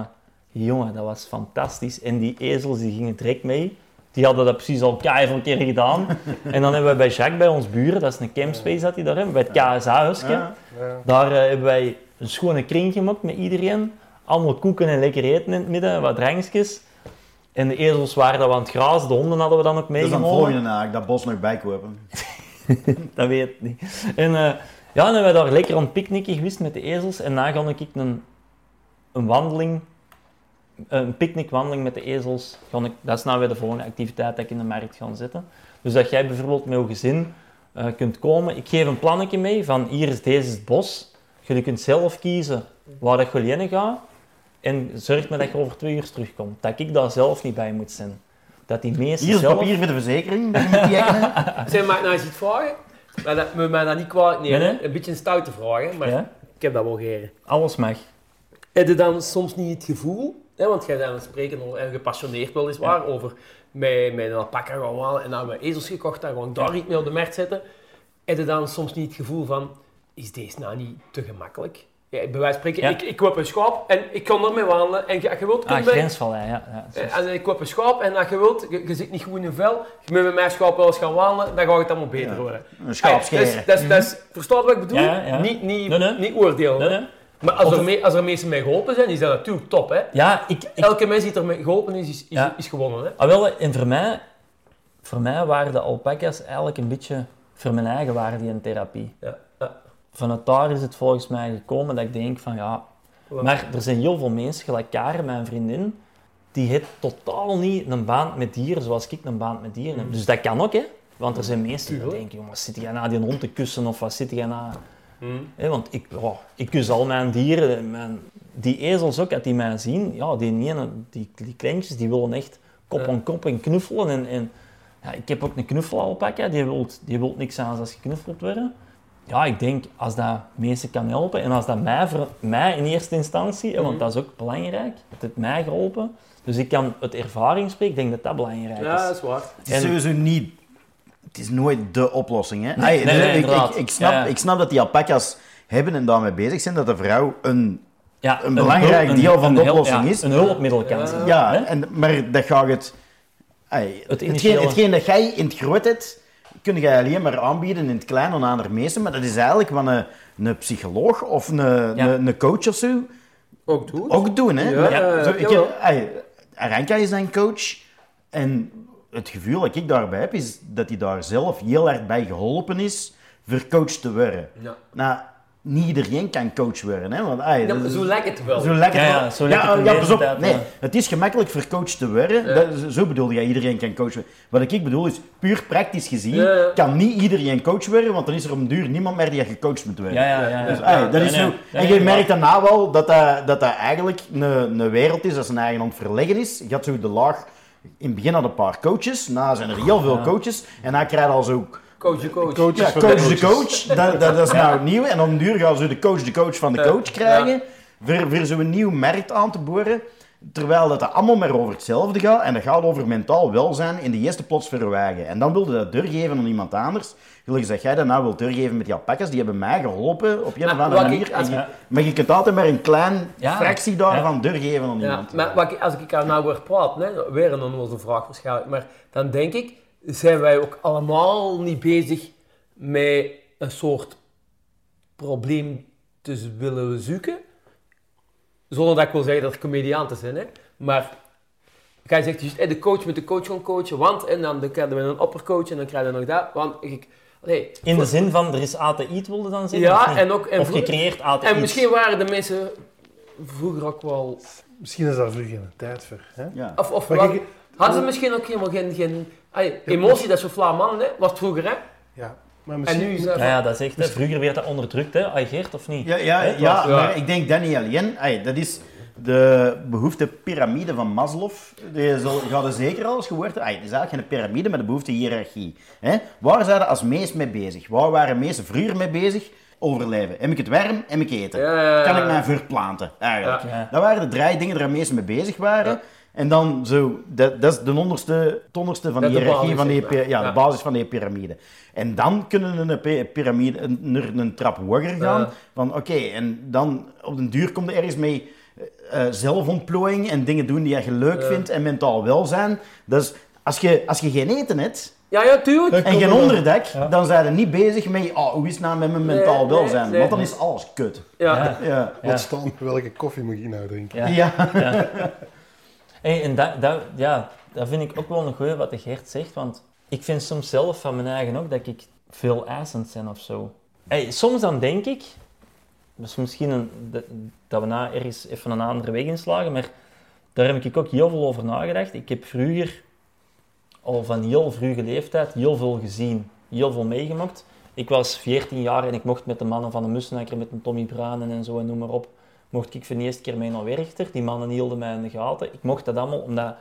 jongen, dat was fantastisch. En die ezels die gingen direct mee. Die hadden dat precies al keihard keer gedaan. en dan hebben we bij Jacques, bij ons buren, dat is een campspace dat hij daar hebben, bij het KSA-huisje. Ja. Ja. Daar eh, hebben wij een schone kring gemaakt met iedereen. Allemaal koeken en lekker eten in het midden, wat drankjes. En de ezels waren daar aan het grazen, de honden hadden we dan ook Dat is dan meegenomen. volgende eigenlijk, dat bos nog bijkopen. dat weet ik niet. En eh, ja, dan hebben we daar lekker aan het picknicken geweest met de ezels. En dan ga ik een, een wandeling, een picknickwandeling met de ezels. Ga ik, dat is nou weer de volgende activiteit dat ik in de markt ga zetten. Dus dat jij bijvoorbeeld met je gezin eh, kunt komen. Ik geef een plannetje mee van hier is deze het bos. Je kunt zelf kiezen waar dat je heen gaat. En zorg maar dat je over twee uur terugkomt. Dat ik daar zelf niet bij moet zijn. Dat die meesten Hier is zelf... papier voor de verzekering. Zeg, mag ik nou eens iets vragen? Maar dat moet mij dat niet kwalijk nemen. Nee, nee. Een beetje een stoute vraag, maar Ja, ik heb dat wel geren. alles mag. Heb je dan soms niet het gevoel, hè, want jij bent aan het spreken over- en gepassioneerd weliswaar, over met, met een alpaca gaan halen en dan hebben we ezels gekocht en gewoon daar iets mee op de markt zetten. Heb je dan soms niet het gevoel van, is deze nou niet te gemakkelijk? Ja, bij wijze van spreken, Ja. ik, ik koop een schaap en ik kan ermee wandelen en je, je wilt Ah, kun je- grensvallei, ja. ja. Eh, En ik koop een schaap en als je wilt, je, je zit niet goed in een vel, je moet met mijn schaap wel eens gaan wandelen, dan gaat het allemaal beter Ja. worden. Een schaap Ah, scheren. dus- dus- dus- Verstaat wat ik bedoel? Ja, ja. Niet, niet, Nee, nee. niet oordelen. Nee, nee. Maar als Of- er, mee, als er mensen mee geholpen zijn, is dat natuurlijk top. Hè? Ja, ik... ik Elke mens die ermee geholpen is, is, is, Ja. is gewonnen. Hè? ah, wel, en voor mij, voor mij waren de alpaca's eigenlijk een beetje... Voor mijn eigen waren die een therapie. Ja. Ja. Vanuit daar is het volgens mij gekomen dat ik denk van ja... Wat? Maar er zijn heel veel mensen, gelijk Karen, mijn vriendin, die heeft totaal niet een band met dieren zoals ik een band met dieren heb. Dus dat kan ook, hè. Want er zijn mensen die denken, jongen, wat zit jij nou die hond te kussen of wat zit jij nou... Want ik, ja, ik kus al mijn dieren, mijn, die ezels ook, als die mij zien, ja, die, ene, die, die kleintjes, die willen echt kop aan kop en knuffelen. En, en, ja, ik heb ook een knuffelalpaca, die wil die wilt niks aan als geknuffeld worden. Ja, ik denk, als dat mensen kan helpen en als dat mij, ver- mij in eerste instantie, want Mhm. dat is ook belangrijk, het heeft mij geholpen. Dus ik kan uit ervaring spreken, ik denk dat dat belangrijk Ja, dat is. is waar. Het is En- sowieso niet... Het is nooit de oplossing, hè. Nee, Ai, nee, nee, ik, ik, snap, Ja. ik snap dat die alpaca's hebben en daarmee bezig zijn, dat de vrouw een... Ja, een belangrijk hulp- deel van de hulp- oplossing ja, is. Een hulpmiddel kan zijn. Ja, hè? en, maar dat gaat het... Het hetgeen, initiële- hetgeen dat jij in het groot hebt, kun je alleen maar aanbieden in het klein aan andere mensen, maar dat is eigenlijk wat een, een psycholoog of een, een, een coach of zo Ook doen. ook doen. Hè? Ja, zo, ik, Aranka is een coach en het gevoel dat ik daarbij heb, is dat hij daar zelf heel hard bij geholpen is voor coach te worden. Ja. Nou, niet iedereen kan coach worden. Hè? Want, ai, Ja, zo lijkt het wel. zo lekker. Ja, ja, zo lijkt het ja, pas op. Nee, ja. het is gemakkelijk voor coach te worden. Ja. Dat, zo bedoel je, iedereen kan coach worden. Wat ik bedoel is, puur praktisch gezien, Ja, ja. kan niet iedereen coach worden, want dan is er om duur niemand meer die gecoacht moet worden. Ja, ja, ja. Dus, ja. ai, dat is Nee, zo. En je merkt daarna wel dat dat, dat, dat eigenlijk een, een wereld is dat zijn eigen aan het verleggen is. Je had zo de laag, in het begin had een paar coaches, daarna zijn er heel veel Ja. coaches, en dan krijg je al zo Coach de coach. Ja, coach coaches. de coach, dat, dat, dat is nou het nieuwe. En om duur gaan ze de coach de coach van de coach krijgen, voor, voor zo'n nieuw merk aan te boren. Terwijl dat, dat allemaal maar over hetzelfde gaat. En dat gaat over mentaal welzijn in de eerste plots verwagen. En dan wilde dat doorgeven aan iemand anders. Gelukkig dat jij dat nou wilt doorgeven met die alpacas. Die hebben mij geholpen op een of Maar andere manier. ik- je- Maar je kunt altijd maar een klein Ja. fractie daarvan doorgeven aan Ja, iemand. maar wat ik- als ik er nou weer praat, hè, weer een onnoze vraag waarschijnlijk, maar dan denk ik, zijn wij ook allemaal niet bezig met een soort probleem te willen zoeken? Zonder dat ik wil zeggen dat het comedianten zijn, hè? maar jij zegt dus, de coach moet de coach gaan coachen, want en dan krijgen we een oppercoach en dan krijg je nog dat, want ik... Nee, In de zin van, er is ATI, wilde dan zeggen? of Ja, en ook... En Of gecreëerd ATI. en misschien waren de mensen vroeger ook wel... Misschien is daar vroeger geen tijd voor. Hè? Ja. Of, of wat- hadden ze misschien ook helemaal geen... geen emotie, dat is zo flauw mannen, hè? Was het vroeger, hè? Ja, maar En misschien... nu is dat... Ja, ja, dat is echt. Vroeger werd dat onderdrukt, hè? Aigeert of niet? Ja, ja, ja, was- maar ik denk alleen. Ey, dat is de behoeftepiramide van Maslow. Die zal, gaat er zeker al eens gehoord hebben. Het is eigenlijk geen piramide, maar de behoeftehiërarchie. Hè? Waar zijn we als meest mee bezig? Waar waren mensen vroeger mee bezig? Overleven. Heb ik het warm? Heb ik eten? Ja, ja, ja. Kan ik mij verplanten? Eigenlijk. Ja. Dat waren de drie dingen waar mensen mee bezig waren. En dan zo, dat, dat is de onderste, het onderste van de hiërarchie, van die, ja, Ja. de basis van die piramide. En dan kunnen we een pi- piramide, een, naar een trap hoger gaan. Ja. Van oké, en dan op den duur komt er ergens mee eh, eh, zelfontplooiing en dingen doen die je leuk vindt en mentaal welzijn. Dus als je, als je geen eten hebt Ja, ja, tuurlijk. En geen Ja. dan zijn je niet bezig met oh, hoe is het nou met mijn mentaal Nee, welzijn. nee. Want dan is alles kut. Ja. Ja. Ja. Ja. Wat staan, welke koffie moet ik nou drinken? Ja. Ja. Hey, en dat, dat, ja, dat vind ik ook wel een goeie wat de Gert zegt, want ik vind soms zelf van mijn eigen ook dat ik veel eisend ben of zo. Hey, soms dan denk ik, misschien een, dat, we na ergens even een andere weg inslagen, maar daar heb ik ook heel veel over nagedacht. Ik heb vroeger, al van heel vroege leeftijd, heel veel gezien, heel veel meegemaakt. Ik was 14 jaar en ik mocht met de mannen van de Mussenakker, met een Tommy Bruinen en zo en noem maar op, mocht ik voor de eerste keer mee naar Werchter. Die mannen hielden mij in de gaten. Ik mocht dat allemaal omdat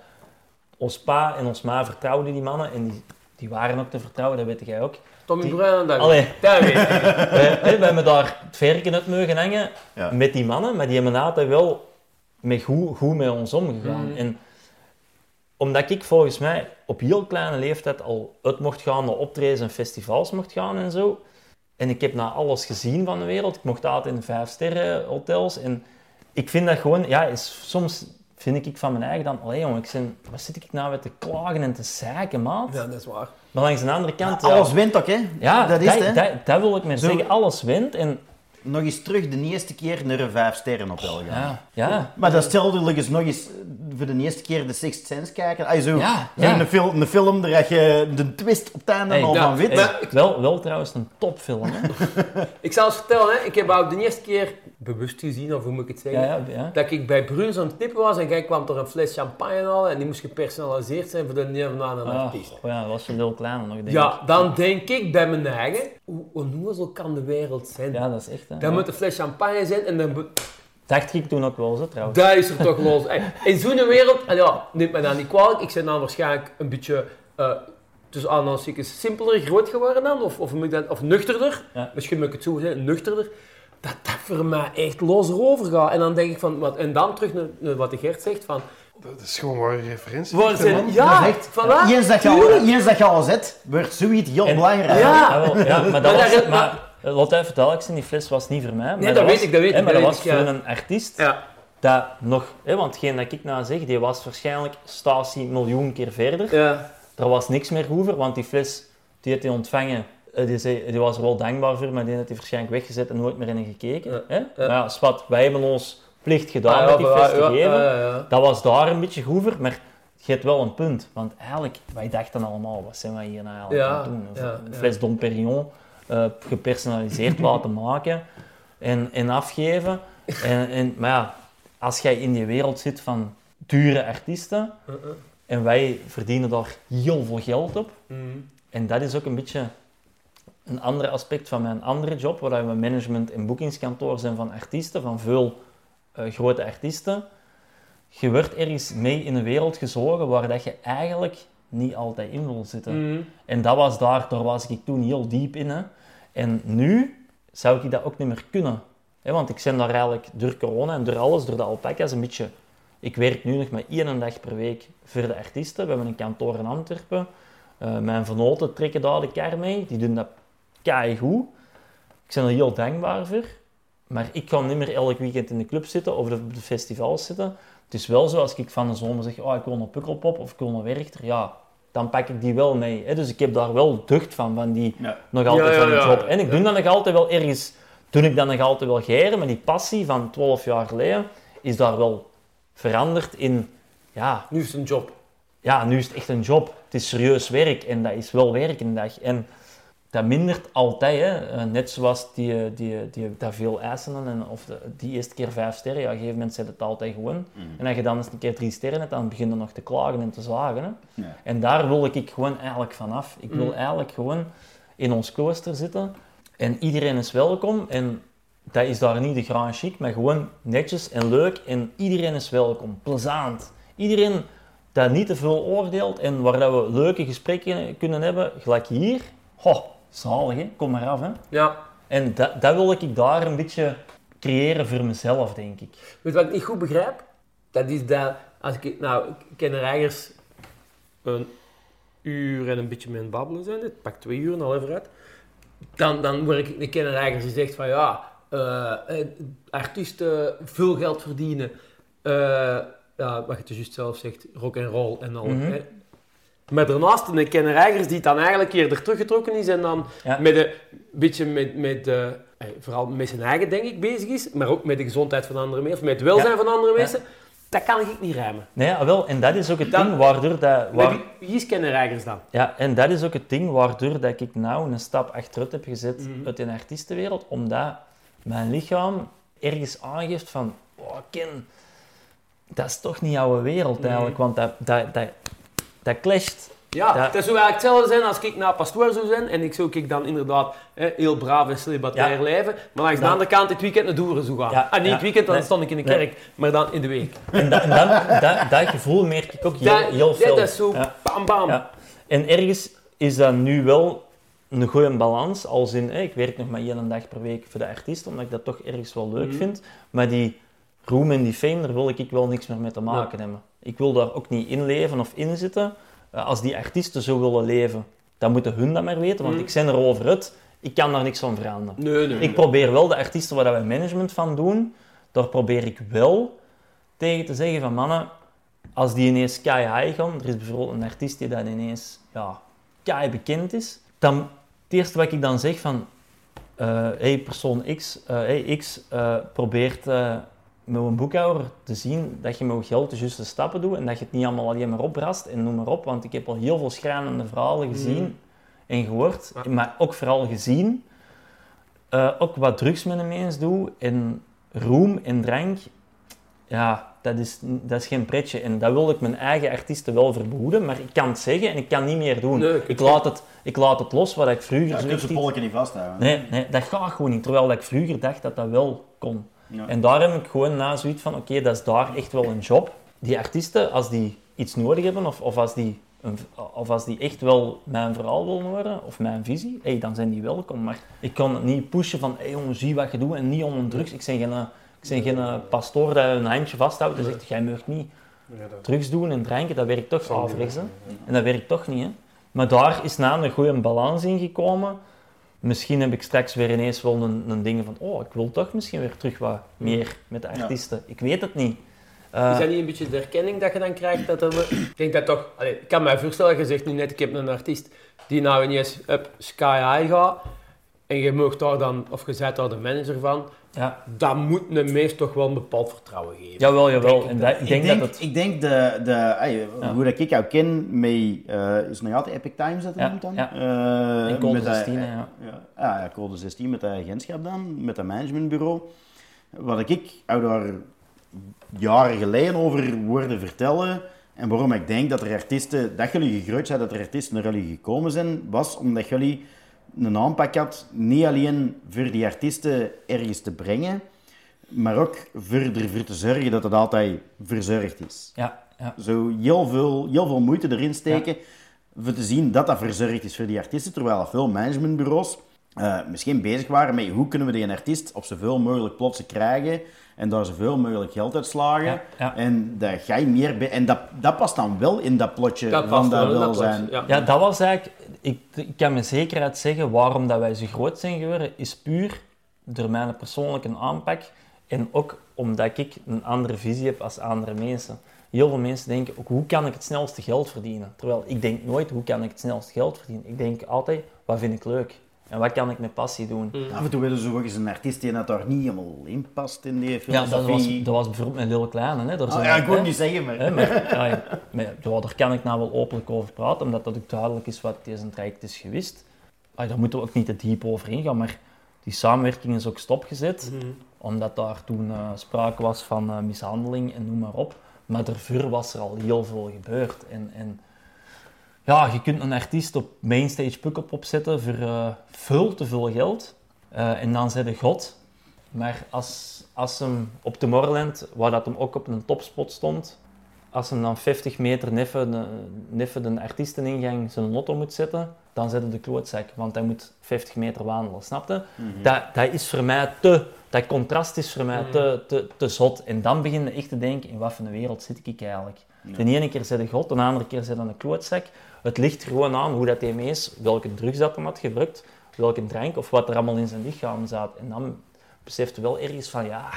ons pa en ons ma vertrouwden die mannen en die, die waren ook te vertrouwen, dat weet jij ook. Tommy Die- Bruin, Allee. ik. Dat weet ik. wij, wij hebben daar het verken uit mogen hangen Ja. met die mannen, maar die hebben altijd wel met goed, goed met ons omgegaan. Mhm. En omdat ik volgens mij op heel kleine leeftijd al uit mocht gaan naar optredens en festivals mocht gaan en zo. En ik heb naar alles gezien van de wereld. Ik mocht altijd in vijf sterren hotels. En ik vind dat gewoon, ja, is, soms vind ik van mijn eigen dan, allee jongen, ik ben, wat zit ik nou weer te klagen en te zeiken, maat? Ja, dat is waar. Maar langs de andere kant, ja, Alles wint ook, hè? ja, dat is het, hè? dat, dat wil ik maar zeggen. Alles wint en Nog eens terug de eerste keer naar een vijf sterren hotel gaan. ja, ja. Maar dat stelde eens nog eens voor de eerste keer de Sixth Sense kijken. Ay, zo, Ja, zo ja. Een, film, een film waar je de twist op het einde Hey, al ja, van. Hey, wel, wel trouwens een topfilm, hè? Ik zal eens vertellen, hè. ik heb ook de eerste keer bewust gezien, of hoe moet ik het zeggen, Ja, ja, ja. dat ik bij Bruins aan het tippen was en jij kwam er een fles champagne halen en die moest gepersonaliseerd zijn voor de neer van een Ah, artiest. oh ja, dat was een heel klein nog, denk Ja, ik. dan denk ik bij mijn eigen, hoe onnozel kan de wereld zijn? Ja, dat is echt, hè. Dan moet een fles champagne zijn en dan moet... Dacht ik toen ook wel, zo, trouwens. Dat is er toch los. In zo'n wereld, en ja, neemt mij dan niet kwalijk, ik ben dan waarschijnlijk een beetje, eh tussen aanhalingstekens, simpeler groot geworden dan, of, of, moet ik dat, of nuchterder, Ja. misschien moet ik het zo zeggen, nuchterder, dat dat voor mij echt los erover gaat. En dan denk ik van, wat, en dan terug naar, naar wat de Gert zegt, van, Dat is gewoon waar referentie. waar zijn, man. ja, Dat echt- voilà, Eens dat je al, tuurlijk. eens dat je al zet, wordt zoiets heel En- belangrijk. Ja. Ah, wel, ja, maar dat was... Maar, eh, laat even zijn, die fles was niet voor mij. maar Nee, dat was- weet ik, dat weet hè, ik, Maar dat was ik, voor ja. een artiest Ja, dat nog... Hè, want hetgeen dat ik nou zeg, die was waarschijnlijk statie miljoen keer verder. ja, Er was niks meer over, want die fles die had hij ontvangen. eh, Die, zei, die was er wel dankbaar voor, maar die had hij waarschijnlijk weggezet en nooit meer in gekeken. Ja, Hè? ja. Maar ja, Swat, wij hebben ons plicht gedaan Ah, met die fles te geven. Dat was daar een beetje goever, maar je hebt wel een punt. Want eigenlijk, wij dachten allemaal, wat zijn wij hier nou eigenlijk aan het doen? een fles Dom Perignon, eh, gepersonaliseerd laten maken. en, en afgeven. En, en, maar ja, als jij in die wereld zit van dure artiesten, Uh-uh. en wij verdienen daar heel veel geld op, Mhm. en dat is ook een beetje een ander aspect van mijn andere job, waar we management- en boekingskantoor zijn van artiesten, van veel eh, grote artiesten. Je wordt ergens mee in een wereld gezogen waar dat je eigenlijk niet altijd in wil zitten. Mhm. En dat was daar, daar was ik toen heel diep in. Hè. En nu zou ik dat ook niet meer kunnen. Want ik ben daar eigenlijk door corona en door alles, door de alpaca's, een beetje... Ik werk nu nog maar één dag per week voor de artiesten. We hebben een kantoor in Antwerpen. Eh, mijn vernoten trekken daar de kar mee. Die doen dat goed. Ik ben er heel dankbaar voor. Maar ik kan niet meer elk weekend in de club zitten of op de festivals zitten. Het is wel zo, als ik van de zomer zeg, oh, ik wil naar Pukkelpop of ik wil naar Werchter, ja, dan pak ik die wel mee. Hè? Dus ik heb daar wel ducht van, van die Ja. nog altijd Ja, ja, van die ja. job. En ik doe dat nog altijd wel ergens, toen ik dat nog altijd wel geren, maar die passie van 12 jaar geleden is daar wel veranderd in, ja, Nu is het een job. ja, nu is het echt een job. Het is serieus werk en dat is wel werk een dag. En dat mindert altijd, hè. Eh, net zoals die, eh, die, die, dat veel eisen en of de, die eerste keer vijf sterren, ja, op een gegeven moment zet het altijd gewoon. En als je dan eens een keer drie sterren hebt, dan begin je nog te klagen en te zagen. Hè. Ja. En daar wil ik gewoon eigenlijk vanaf. Ik wil Mm. eigenlijk gewoon in ons klooster zitten en iedereen is welkom. En dat is daar niet de grand chic, maar gewoon netjes en leuk en iedereen is welkom. Plezant. Iedereen dat niet te veel oordeelt en waar dat we leuke gesprekken kunnen hebben, gelijk hier. Ho, zalig hè, kom maar af hè. Ja. En dat, dat wil ik daar een beetje creëren voor mezelf, denk ik. Weet wat ik niet goed begrijp? Dat is dat, als ik, nou, ik ken er een uur en een beetje met babbelen zijn, het pakt twee uur al even uit. Dan, dan word ik een kenner die zegt van ja, eh, eh, artiesten veel geld verdienen. eh, ja, wat je dus juist zelf zegt, rock en roll en al. Mhm. Maar daarnaast een kenner ergens die dan eigenlijk eerder teruggetrokken is en dan Ja. met een beetje met, met eh, vooral met zijn eigen denk ik bezig is, maar ook met de gezondheid van andere mensen, of met het welzijn Ja. van andere Ja. mensen, dat kan ik niet rijmen. Nee, ja, wel, en dat is ook het Dan- ding waardoor dat... Waar, wie, is ergens dan? Ja, en dat is ook het ding waardoor dat ik nou een stap achteruit heb gezet Mhm. uit de artiestenwereld, omdat mijn lichaam ergens aangeeft van, oh Ken, dat is toch niet jouw wereld eigenlijk, want dat, dat, dat, dat clasht. Ja, Ja. het zou eigenlijk hetzelfde zijn als ik naar pastoor zou zijn en ik zou ik dan inderdaad hè, heel braaf en celibatair Ja. leven, maar langs de Dan- andere kant het weekend naar Doeren zou gaan. Ja, Ah, niet het weekend, dan Nee. stond ik in de Nee. kerk, maar dan in de week. En, dat, en dat, dat, dat gevoel merk ik ook heel, Dat, heel dat, veel. dat is zo bam bam. En ergens is dat nu wel een goede balans, als in, hè, ik werk nog maar één dag per week voor de artiest, omdat ik dat toch ergens wel leuk Mhm. vind, maar die roem en die fame, daar wil ik wel niks meer mee te maken hebben. Ik wil daar ook niet in leven of in zitten. Eh, als die artiesten zo willen leven, dan moeten hun dat maar weten, want Mhm. ik ben erover uit. Ik kan daar niks van veranderen. Nee, nee. Ik probeer wel de artiesten waar we management van doen, daar probeer ik wel tegen te zeggen van mannen, als die ineens sky high gaan, er is bijvoorbeeld een artiest die dat ineens ja, kei bekend is, dan het eerste wat ik dan zeg van, eh hey persoon X, eh, hey X eh, probeert met een boekhouder te zien dat je met je geld de juiste stappen doet en dat je het niet allemaal alleen maar oprast en noem maar op, want ik heb al heel veel schrijnende verhalen gezien Mhm. en gehoord, Ja. maar ook vooral gezien. Eh, ook wat drugs met een mens doet en roem en drank, ja, dat is, dat is geen pretje. En dat wil ik mijn eigen artiesten wel verbehoeden, maar ik kan het zeggen en ik kan niet meer doen. Nee, ik- laat het, ik laat het los wat ik vroeger Ja, je kunt ze polken niet vasthouden. Nee, nee, dat gaat gewoon niet. Terwijl dat ik vroeger dacht dat dat wel kon. Ja. En daar heb ik gewoon na zoiets van, oké, dat is daar echt wel een job. Die artiesten, als die iets nodig hebben, of, of, als, die een, of als die echt wel mijn verhaal willen horen, of mijn visie, hey, dan zijn die welkom. Maar ik kan het niet pushen van, hey, jongen, zie wat je doet, en niet om een drugs. Ik ben geen, ik ben geen eh, pastoor dat een handje vasthoudt en zegt, jij mag niet drugs doen en drinken, dat werkt toch werken, En dat werkt toch niet. Hè? Maar daar is na een goede balans in gekomen. Misschien heb ik straks weer ineens wel een, een ding van, oh, ik wil toch misschien weer terug wat meer met de Ja. artiesten. Ik weet het niet. Eh, Is dat niet een beetje de erkenning dat je dan krijgt? Dat er, ik denk dat toch... Ik kan me voorstellen, je zegt nu net, ik heb een artiest die nou ineens up, sky high gaat. en je mag daar dan, of je bent daar de manager van, Ja, dan moet een meest toch wel een bepaald vertrouwen geven. jawel, jawel. Denk ik en dat. dat, ik denk dat het... ik denk de, de, ey, Ja. hoe dat ik jou ken, mee, eh, is het nog altijd Epic Times dat Ja, noemt dan? ja. Eh, In code met dat- 16, hè, ja. Ja, ja, ja, code 16 met dat agentschap dan, met dat managementbureau. Wat ik jou daar jaren geleden over hoorde vertellen, en waarom ik denk dat er artiesten, dat jullie gegroeid zijn, dat er artiesten naar jullie gekomen zijn, was omdat jullie een aanpak had, niet alleen voor die artiesten ergens te brengen, maar ook voor ervoor te zorgen dat het altijd verzorgd is. Ja, ja. Zo heel veel, heel veel moeite erin steken voor te zien dat dat verzorgd is voor die artiesten, terwijl veel managementbureaus eh, misschien bezig waren met hoe kunnen we die artiest op zoveel mogelijk plotsen krijgen en daar zoveel mogelijk geld uit slagen. Ja, ja. En dat ga je meer bij, en dat, dat past dan wel in dat plotje Dat van past dat wel in dat welzijn. plotje, Ja. Ja, dat was eigenlijk... Ik, ik kan met zekerheid zeggen waarom dat wij zo groot zijn geworden, is puur door mijn persoonlijke aanpak en ook omdat ik een andere visie heb als andere mensen. Heel veel mensen denken ook, hoe kan ik het snelste geld verdienen? Terwijl ik denk nooit, hoe kan ik het snelste geld verdienen? Ik denk altijd, wat vind ik leuk? En wat kan ik met passie doen? Af en toe willen ze ook eens een artiest die dat daar niet helemaal in past in die Ja, filosofie. dat was, dat was bijvoorbeeld met Lil Kleine. Hè. Daar Ah, ja, ik wil het niet zeggen, maar... Hè, maar, ja, maar, ja, daar kan ik nou wel openlijk over praten, omdat dat ook duidelijk is wat deze traject is geweest. Ah, daar moeten we ook niet te diep over ingaan, maar die samenwerking is ook stopgezet, omdat daar toen eh, sprake was van eh, mishandeling en noem maar op. Maar daarvoor was er al heel veel gebeurd. En, en ja, je kunt een artiest op mainstage Pukkelpop opzetten voor eh, veel te veel geld. Eh, en dan zei god. Maar als, als hem op Tomorrowland, waar dat hem ook op een topspot stond, als hem dan 50 meter neffen de, neffen de artiesteningang zijn lotto moet zetten, dan zet hij de klootzak, want hij moet 50 meter wandelen, snapte? dat, dat is voor mij te, dat contrast is voor mij te, te, te zot. En dan begin je echt te denken, in wat voor een wereld zit ik eigenlijk? De ene keer zet hij God, de andere keer zet hij een klootzak. Het ligt gewoon aan hoe dat hij mee is, welke drugs dat hij had gebruikt, welke drank of wat er allemaal in zijn lichaam zat. En dan beseft je wel ergens van, ja,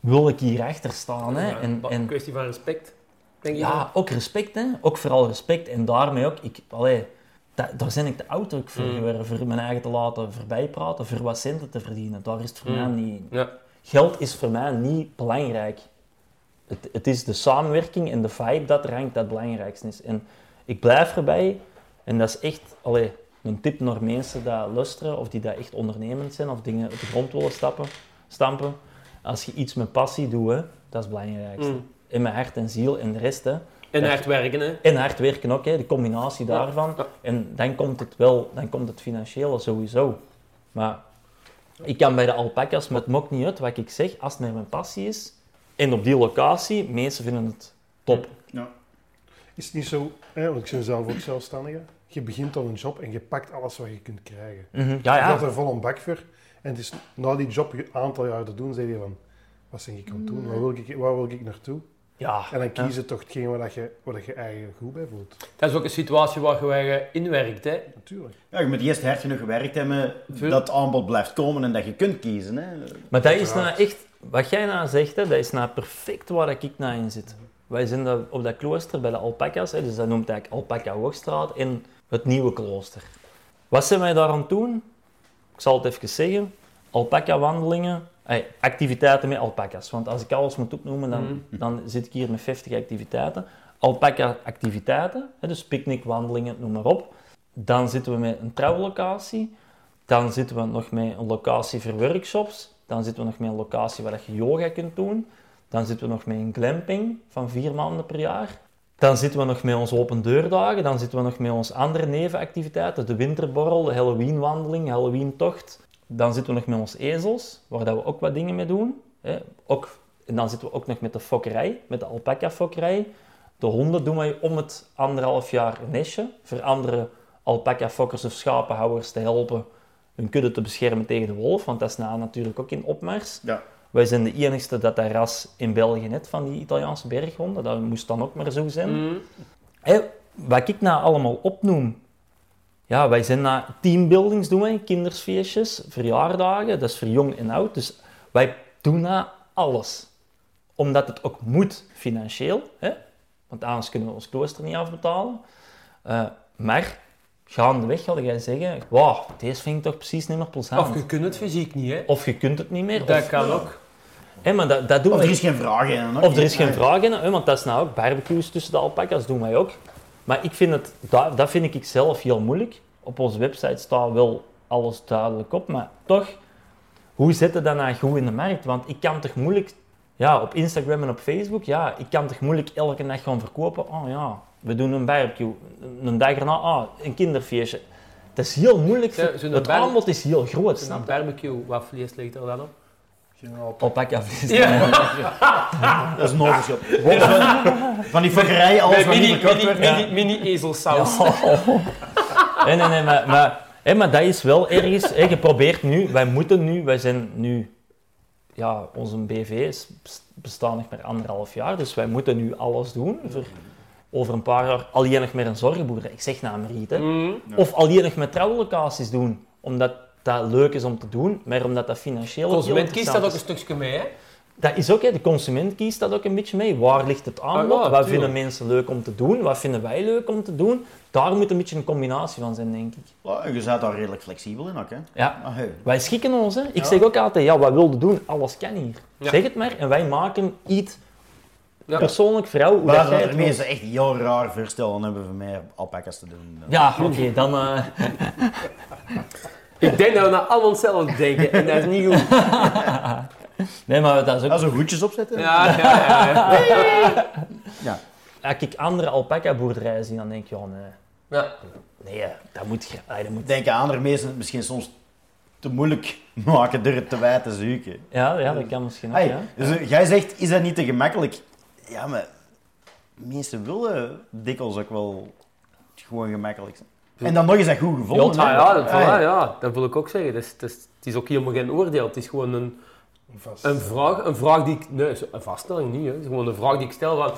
wil ik hier achter staan? Hè? Ja, En, een en, kwestie van respect, denk ik. ja, ook respect, hè? ook vooral respect. En daarmee ook, ik, allee, da- daar ben ik te oud ook voor Mm. voor mijn eigen te laten voorbijpraten, voor wat centen te verdienen. Daar is het voor Mm. mij niet... Ja. Geld is voor mij niet belangrijk. Het, het is de samenwerking en de vibe dat er hangt dat het belangrijkste is. En ik blijf erbij, en dat is echt allee, een tip naar mensen die luisteren, of die dat echt ondernemend zijn, of dingen op de grond willen stappen, stampen. Als je iets met passie doet, hè, dat is het belangrijkste. Mm. In mijn hart en ziel en de rest. Hè. En Ja. hard werken, hè. En hard werken ook, hè, de combinatie Ja, daarvan. ja. En dan komt het wel, dan komt het financiële sowieso. Maar ik kan bij de alpaca's, maar het maakt niet uit wat ik zeg, als het naar mijn passie is. En op die locatie, mensen vinden het top. Is het niet zo, hè, want ik ben zelf ook zelfstandige, je begint aan een job en je pakt alles wat je kunt krijgen. Mhm. Ja, Je gaat ja. er vol een bak voor. En het is na die job een aantal jaar te doen, zeg je van, wat ben ik aan het doen? Waar wil ik, waar wil ik naartoe? ja. En dan ja. kies je toch hetgeen waar, dat je, waar je eigenlijk goed bij voelt. Dat is ook een situatie waar je eh, inwerkt, hè. Natuurlijk. Ja, je moet eerst hard genoeg gewerkt hebben dat het aanbod blijft komen en dat je kunt kiezen. Hè. Maar dat is nou echt, wat jij nou zegt, hè, dat is nou perfect waar ik nou in zit. Wij zijn op dat klooster bij de alpaca's, hè, dus dat noemt eigenlijk Alpaca Hoogstraat in het nieuwe klooster. Wat zijn wij daar aan het doen? Ik zal het even zeggen. Alpaca wandelingen, eh, activiteiten met alpaca's. Want als ik alles moet opnoemen, dan, Mhm. dan zit ik hier met 50 activiteiten. Alpaca activiteiten, hè, dus picknick, wandelingen, noem maar op. Dan zitten we met een trouwlocatie. Dan zitten we nog met een locatie voor workshops. Dan zitten we nog met een locatie waar je yoga kunt doen. Dan zitten we nog met een glamping van vier maanden per jaar. Dan zitten we nog met onze open deurdagen. Dan zitten we nog met onze andere nevenactiviteiten. De winterborrel, de Halloweenwandeling, Halloween-tocht. Dan zitten we nog met onze ezels, waar dat we ook wat dingen mee doen. Ook, en dan zitten we ook nog met de fokkerij, met de alpaca-fokkerij. De honden doen wij om het anderhalf jaar een nestje. Voor andere alpaca-fokkers of schapenhouders te helpen hun kudde te beschermen tegen de wolf. Want dat is nou natuurlijk ook in opmars. Ja. Wij zijn de enigste dat dat ras in België net van die Italiaanse berghonden. Dat moest dan ook maar zo zijn. Mm. Wat ik nou allemaal opnoem. Ja, wij zijn naar teambuildings doen, wij, kindersfeestjes, verjaardagen, dat is voor jong en oud. Dus wij doen nou alles. Omdat het ook moet financieel, hè? want anders kunnen we ons klooster niet afbetalen. Eh, maar gaandeweg ga jij zeggen, wauw, deze vind ik toch precies niet meer plezant. Of je kunt het fysiek niet, hè. Of je kunt het niet meer. Dat of, kan ook. Hè, maar dat, dat doen Of er is geen vraag in. Of er is geen vraag in, hè, want dat is nou ook barbecues tussen de alpaca's, doen wij ook. Maar ik vind het, dat, dat vind ik zelf heel moeilijk. Op onze website staat wel alles duidelijk op, maar toch, hoe zet je dat nou goed in de markt? Want ik kan toch moeilijk, ja, op Instagram en op Facebook, ja, ik kan toch moeilijk elke dag gaan verkopen. Oh ja, we doen een barbecue. Een dag erna, ah, een kinderfeestje. Het is heel moeilijk. Ja, het aanbod is heel groot, Een barbecue, wat vlees ligt er dan op? Alpaca vlees. Ja. Dat is een overschot. Gewoon van, van die fokkerijen, alles wat mini, mini, werd. mini, mini ezelsaus. Nee, nee, nee, maar, maar, hè, maar dat is wel ergens, hè, je probeert nu, wij moeten nu, wij zijn nu, ja, onze BV is, bestaan nog maar anderhalf jaar, dus wij moeten nu alles doen voor over een paar jaar alleen nog met een zorgboerderij. Ik zeg nou maar iets, hè. Mm. Of alleen nog met trouwlocaties doen, omdat dat leuk is om te doen, maar omdat dat financieel De consument kiest dat ook een stukje mee, hè. Dat is ook, hè, de consument kiest dat ook een beetje mee. Waar ligt het aanbod? Ah, ja, Wat tuurlijk. vinden mensen leuk om te doen? Wat vinden wij leuk om te doen? Daar moet een beetje een combinatie van zijn, denk ik. Ja, en je bent daar redelijk flexibel in ook, hè. Ja, Ah, hey. wij schikken ons. Hè. Ik zeg ook altijd, ja, wat wilde doen? Alles kan hier. Ja. Zeg het maar en wij maken iets Ja. persoonlijk voor jou. Hoe Waar dat mensen echt heel raar voorstellen hebben voor mij alpaca's te doen. Ja, oké, dan... eh, Ik denk dat we nou allemaal hetzelfde denken en dat is niet goed. nee, maar dat is ook... Ja, zo goedjes opzetten. Ja, ja, ja. ja. Ja. Als ik andere alpaca-boerderijen zie, dan denk ik, ja, nee. Ja. Nee, dat moet... je- ah, dat moet... Ik denk aan andere mensen het misschien soms te moeilijk maken door het te wijd te zoeken. Ja, ja, dat kan misschien ook, Hey, ja. dus jij zegt, is dat niet te gemakkelijk? Ja, maar mensen willen dikwijls ook wel gewoon gemakkelijk zijn. En dan nog eens dat goed gevonden. Ja, hè? ja, dat, Hey. voilà, ja, dat wil ik ook zeggen. Dat is, dat is, het is ook helemaal geen oordeel. Het is gewoon een, Vast. een, vraag, een vraag die ik... Nee, een vaststelling niet. Hè. Het is gewoon een vraag die ik stel van...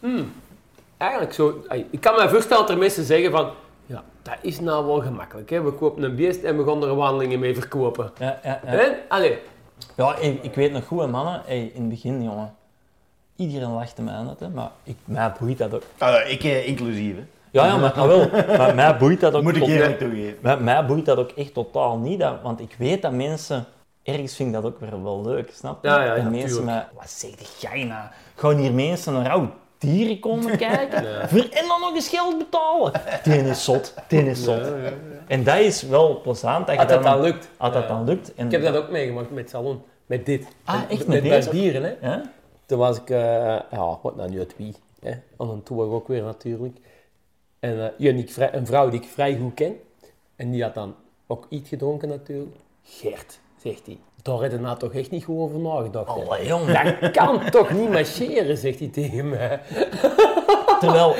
hmm, eigenlijk zo... Ik kan me voorstellen dat er mensen zeggen van... Ja, dat is nou wel gemakkelijk. Hè. We kopen een beest en we gaan er wandelingen mee verkopen. Ja, ja, ja. Hè? Allee. Ja, ik, ik weet nog goed, hè, mannen, hey, in het begin, jongen. Iedereen lachte mij aan het, hè, maar ik, mij boeit dat ook. Ah, ik eh, inclusief, hè. Ja, ja, maar, ah, wel, maar mij boeit dat ook moet ik eerlijk toegeven. mij, mij boeit dat ook echt totaal niet, dat, want ik weet dat mensen... Ergens vind ik dat ook weer wel leuk, snap je? Ja, ja, ja, en mensen met... Wat zeg jij nou? Gaan hier mensen naar oud dieren komen kijken? Voor, en dan nog eens geld betalen? Die is zot, die is zot. En dat is wel plezant. Dat Als dat dan- dan lukt. Als dat Ja. dan lukt. En, Ik heb dat ook meegemaakt met salon. Met dit. Ah, Met- echt met, met deze? barbieren, hè. Ja? Toen was ik, eh, ja, wat nou nu het wie, hè? aan een tour ook weer natuurlijk. En eh, ja, die ik vrij- een vrouw die ik vrij goed ken, en die had dan ook iets gedronken natuurlijk. Gert, zegt hij, daar heb je nou toch echt niet goed over nagedacht. Allee, jongen. Dat kan toch niet marcheren, zegt hij tegen mij. Terwijl...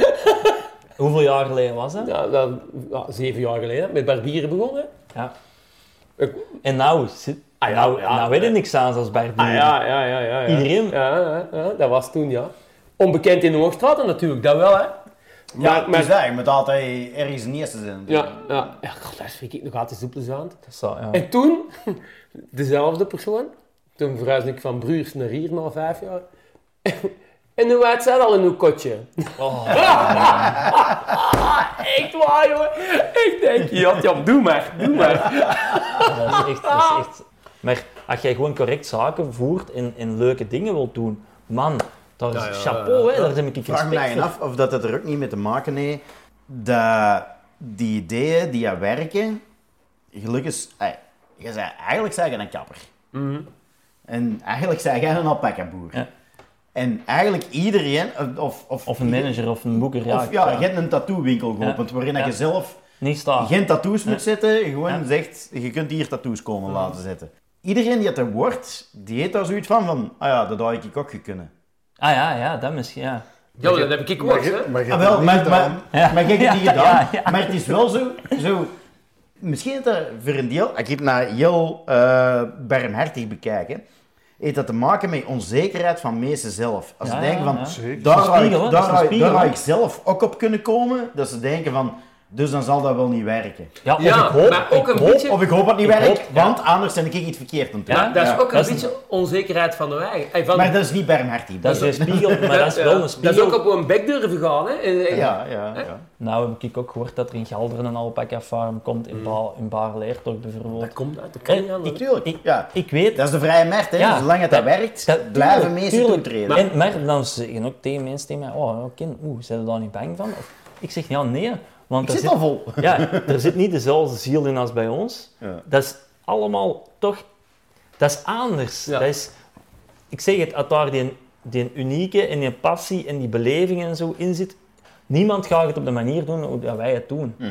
Hoeveel jaar geleden was dat? Ja, dat, ja, zeven jaar geleden, met barbieren begonnen. Ja. Ik- En nou, zit, Ah, ja, nou, ja. nou weet je niks aan als barbier. Ah ja, ja, ja, ja. ja. Iedereen? Ja, ja, ja, dat was toen, ja. Onbekend in de Hoogstraten natuurlijk, dat wel, hè. Ja, Maar, maar, maar, je moet altijd ergens een eerste zijn. ja, ja. ja god, dat vind ik nog altijd zo plezant. Dat is zo, ja. En toen, dezelfde persoon, toen verhuisde ik van Bruurs naar hier na vijf jaar. En hoe uit zij al in uw kotje? Oh, Echt waar, jongen. Ik denk, ja, ja, doe maar, doe maar. dat is echt, dat is echt... Maar als jij gewoon correct zaken voert en, en leuke dingen wilt doen, man, dat is Ja, ja, chapeau, hè. Daar heb ik Ik vraag me respect eigen voor. af of dat het er ook niet mee te maken heeft dat die ideeën die je werken, gelukkig ey, je zei, eigenlijk zeg je een kapper. En eigenlijk zeg jij een alpaca-boer. Ja. En eigenlijk iedereen, of, of, Of een manager of een boeker, ja. of ja, je hebt een tattoo-winkel geopend waarin Ja. je zelf Niet geen tattoos moet zetten, gewoon Ja. zegt, je kunt hier tattoos komen laten zetten. Iedereen die het er wordt, die heeft daar zoiets van, van ah ja, dat had ik ook kunnen. Ah ja, ja, dat misschien, ja. Ja, dat heb ik ook, Maar hè. je, maar je Ah, maar, maar. Ja. maar ik heb het niet Ja, gedaan. ja. Maar het is wel zo, zo misschien is dat voor een deel, ik heb naar heel eh barmhartig bekijken, heeft dat te maken met onzekerheid van mensen zelf. Als Ja, ze denken van, ja. Daar, ik, hè? ik zelf ook op kunnen komen, dat ze denken van, Dus dan zal dat wel niet werken. Ja, of Ja, ik hoop, maar ook ik een hoop- beetje- Of ik hoop dat het niet Ik werkt, hoop, ja. want anders ben ik iets verkeerd aan het doen. Ja, dat is Ja. ook een dat is- beetje onzekerheid van de eigen. Hey, van, Maar dat is niet barmhartig. Dat is een spiegel, maar dat is wel een Dat spiegel. is ook op een bek durven gaan, hè. En- en- Ja, ja, ja. Nou heb ik ook gehoord dat er in Gelderen een alpaca farm komt, in, ba in Baarleertocht bijvoorbeeld. Dat komt uit, dat Eh, anders. Natuurlijk. Ik- ja. Ik weet... Dat is de vrije markt, hè. Ja, Zolang het dat, dat- werkt, dat- blijven mensen toetreden. En, maar dan zeggen ook tegen mensen tegen mij, oh, oké, oeh, zijn je daar niet bang van? Of, ik zeg, ja, nee, want ik er zit al vol. ja, er zit niet dezelfde ziel in als bij ons. Ja. Dat is allemaal toch, dat is anders. Ja. Dat is, ik zeg het, als daar die, die unieke en die passie en die beleving en zo in zit, niemand gaat het op de manier doen hoe dat wij het doen. Mhm.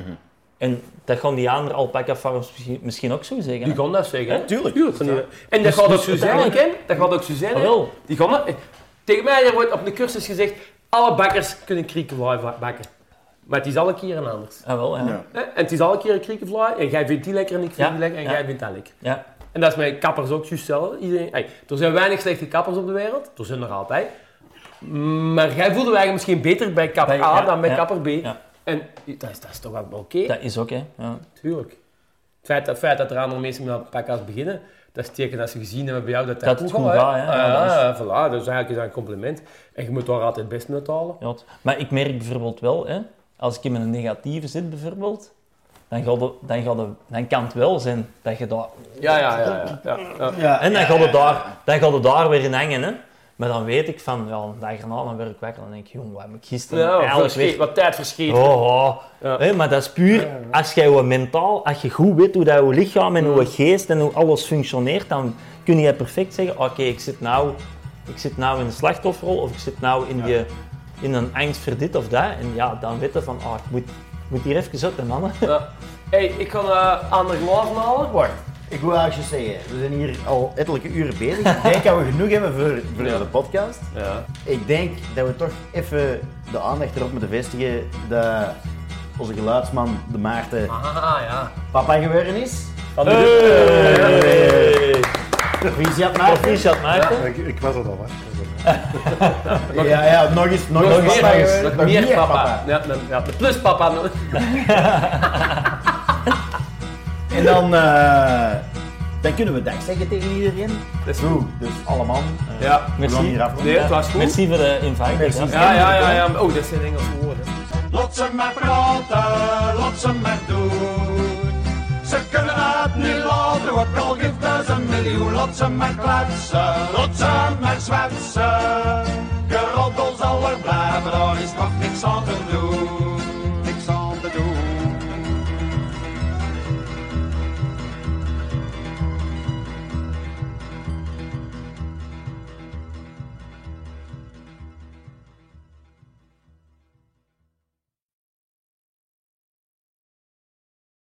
En dat gaan die andere alpaca farms misschien, misschien ook zo zeggen. Die gaan dat zeggen, hè. Tuurlijk. En dat Dus- gaat ook dus zo zijn, Ken. Dat gaat ook zo zijn, Ah. Die gaan dat... Tegen mij er wordt op de cursus gezegd, alle bakkers kunnen kriekenvlaai bakken. Maar het is alle keer een anders. Ah, wel, ja. Ja. En het is alle keer een kriekenvlaai. En jij vindt die lekker en ik vind Ja, die lekker en ja. jij vindt dat lekker. ja. En dat is met kappers ook juist. Iedereen, hey, er zijn weinig slechte kappers op de wereld. Er zijn er altijd. Maar jij voelde je eigenlijk misschien beter bij kapper Bij- A ja, dan bij ja, kapper B. ja. En dat is, dat is toch wel oké? Dat is hè. Ja. Tuurlijk. Het feit, het feit dat er andere mensen met alpaca's beginnen, dat is teken dat ze gezien hebben bij jou dat dat, Dat het goed gaat. hè. Ja, Ah, dat voilà, dus eigenlijk is dat een compliment. En je moet daar altijd het beste uit halen. Ja, maar ik merk bijvoorbeeld wel, hè, als ik in een negatieve zit bijvoorbeeld, dan, gaat het, dan, gaat het, dan kan het wel zijn dat je daar... Ja, ja, ja. ja, ja, ja. Ja, En dan, gaat het daar, dan gaat het daar weer in hangen. Hè. Maar dan weet ik van, ja, een dag erna dan word ik wakker en dan denk ik, jongen, wat heb ik gisteren Ja, eigenlijk verscheet, weer... wat tijd verscheet. Oh, oh. Ja. Hè, maar dat is puur, als jij je mentaal, als je goed weet hoe dat je lichaam en hoe je geest en hoe alles functioneert, dan kun je perfect zeggen, oké, ik zit nou, ik zit nou in de slachtofferrol of ik zit nou in, die, in een angst voor dit of dat. En ja, dan weet je van, ah, ik moet, ik moet hier even zetten, mannen. Ja. hey, ik ga uh, aan de glazen halen. Wacht, ik wil eigenlijk zeggen, we zijn hier al ettelijke uren bezig. Ik denk dat we genoeg hebben voor, voor Ja. de podcast. Ja. Ik denk dat we toch even de aandacht erop moeten vestigen dat onze geluidsman, de Maarten, Ah, ja. papa geworden is. Van de Hey! Proficiat Maarten. Proficiat, Maarten. Ik, ik was het al, hè. Ja, ja, nog eens, nog, Nog eens meer, papa nog geworden. nog meer papa. Ja, de pluspapa. En dan, eh, dan kunnen we dag zeggen tegen iedereen. Dat is Goed, dus allemaal. eh, Ja. hier af. Nee, het was goed. Merci voor de invite. Merci. Ja. Ja, ja, ja, ja. Oh, dat zijn Engelse woorden. Laat ze maar praten, laat ze maar doen. Ze kunnen het niet laten, ook al geeft ze een miljoen. Laat ze maar kletsen, laat ze maar zwetsen. Geroddel zal er blijven, daar is toch niks aan te doen.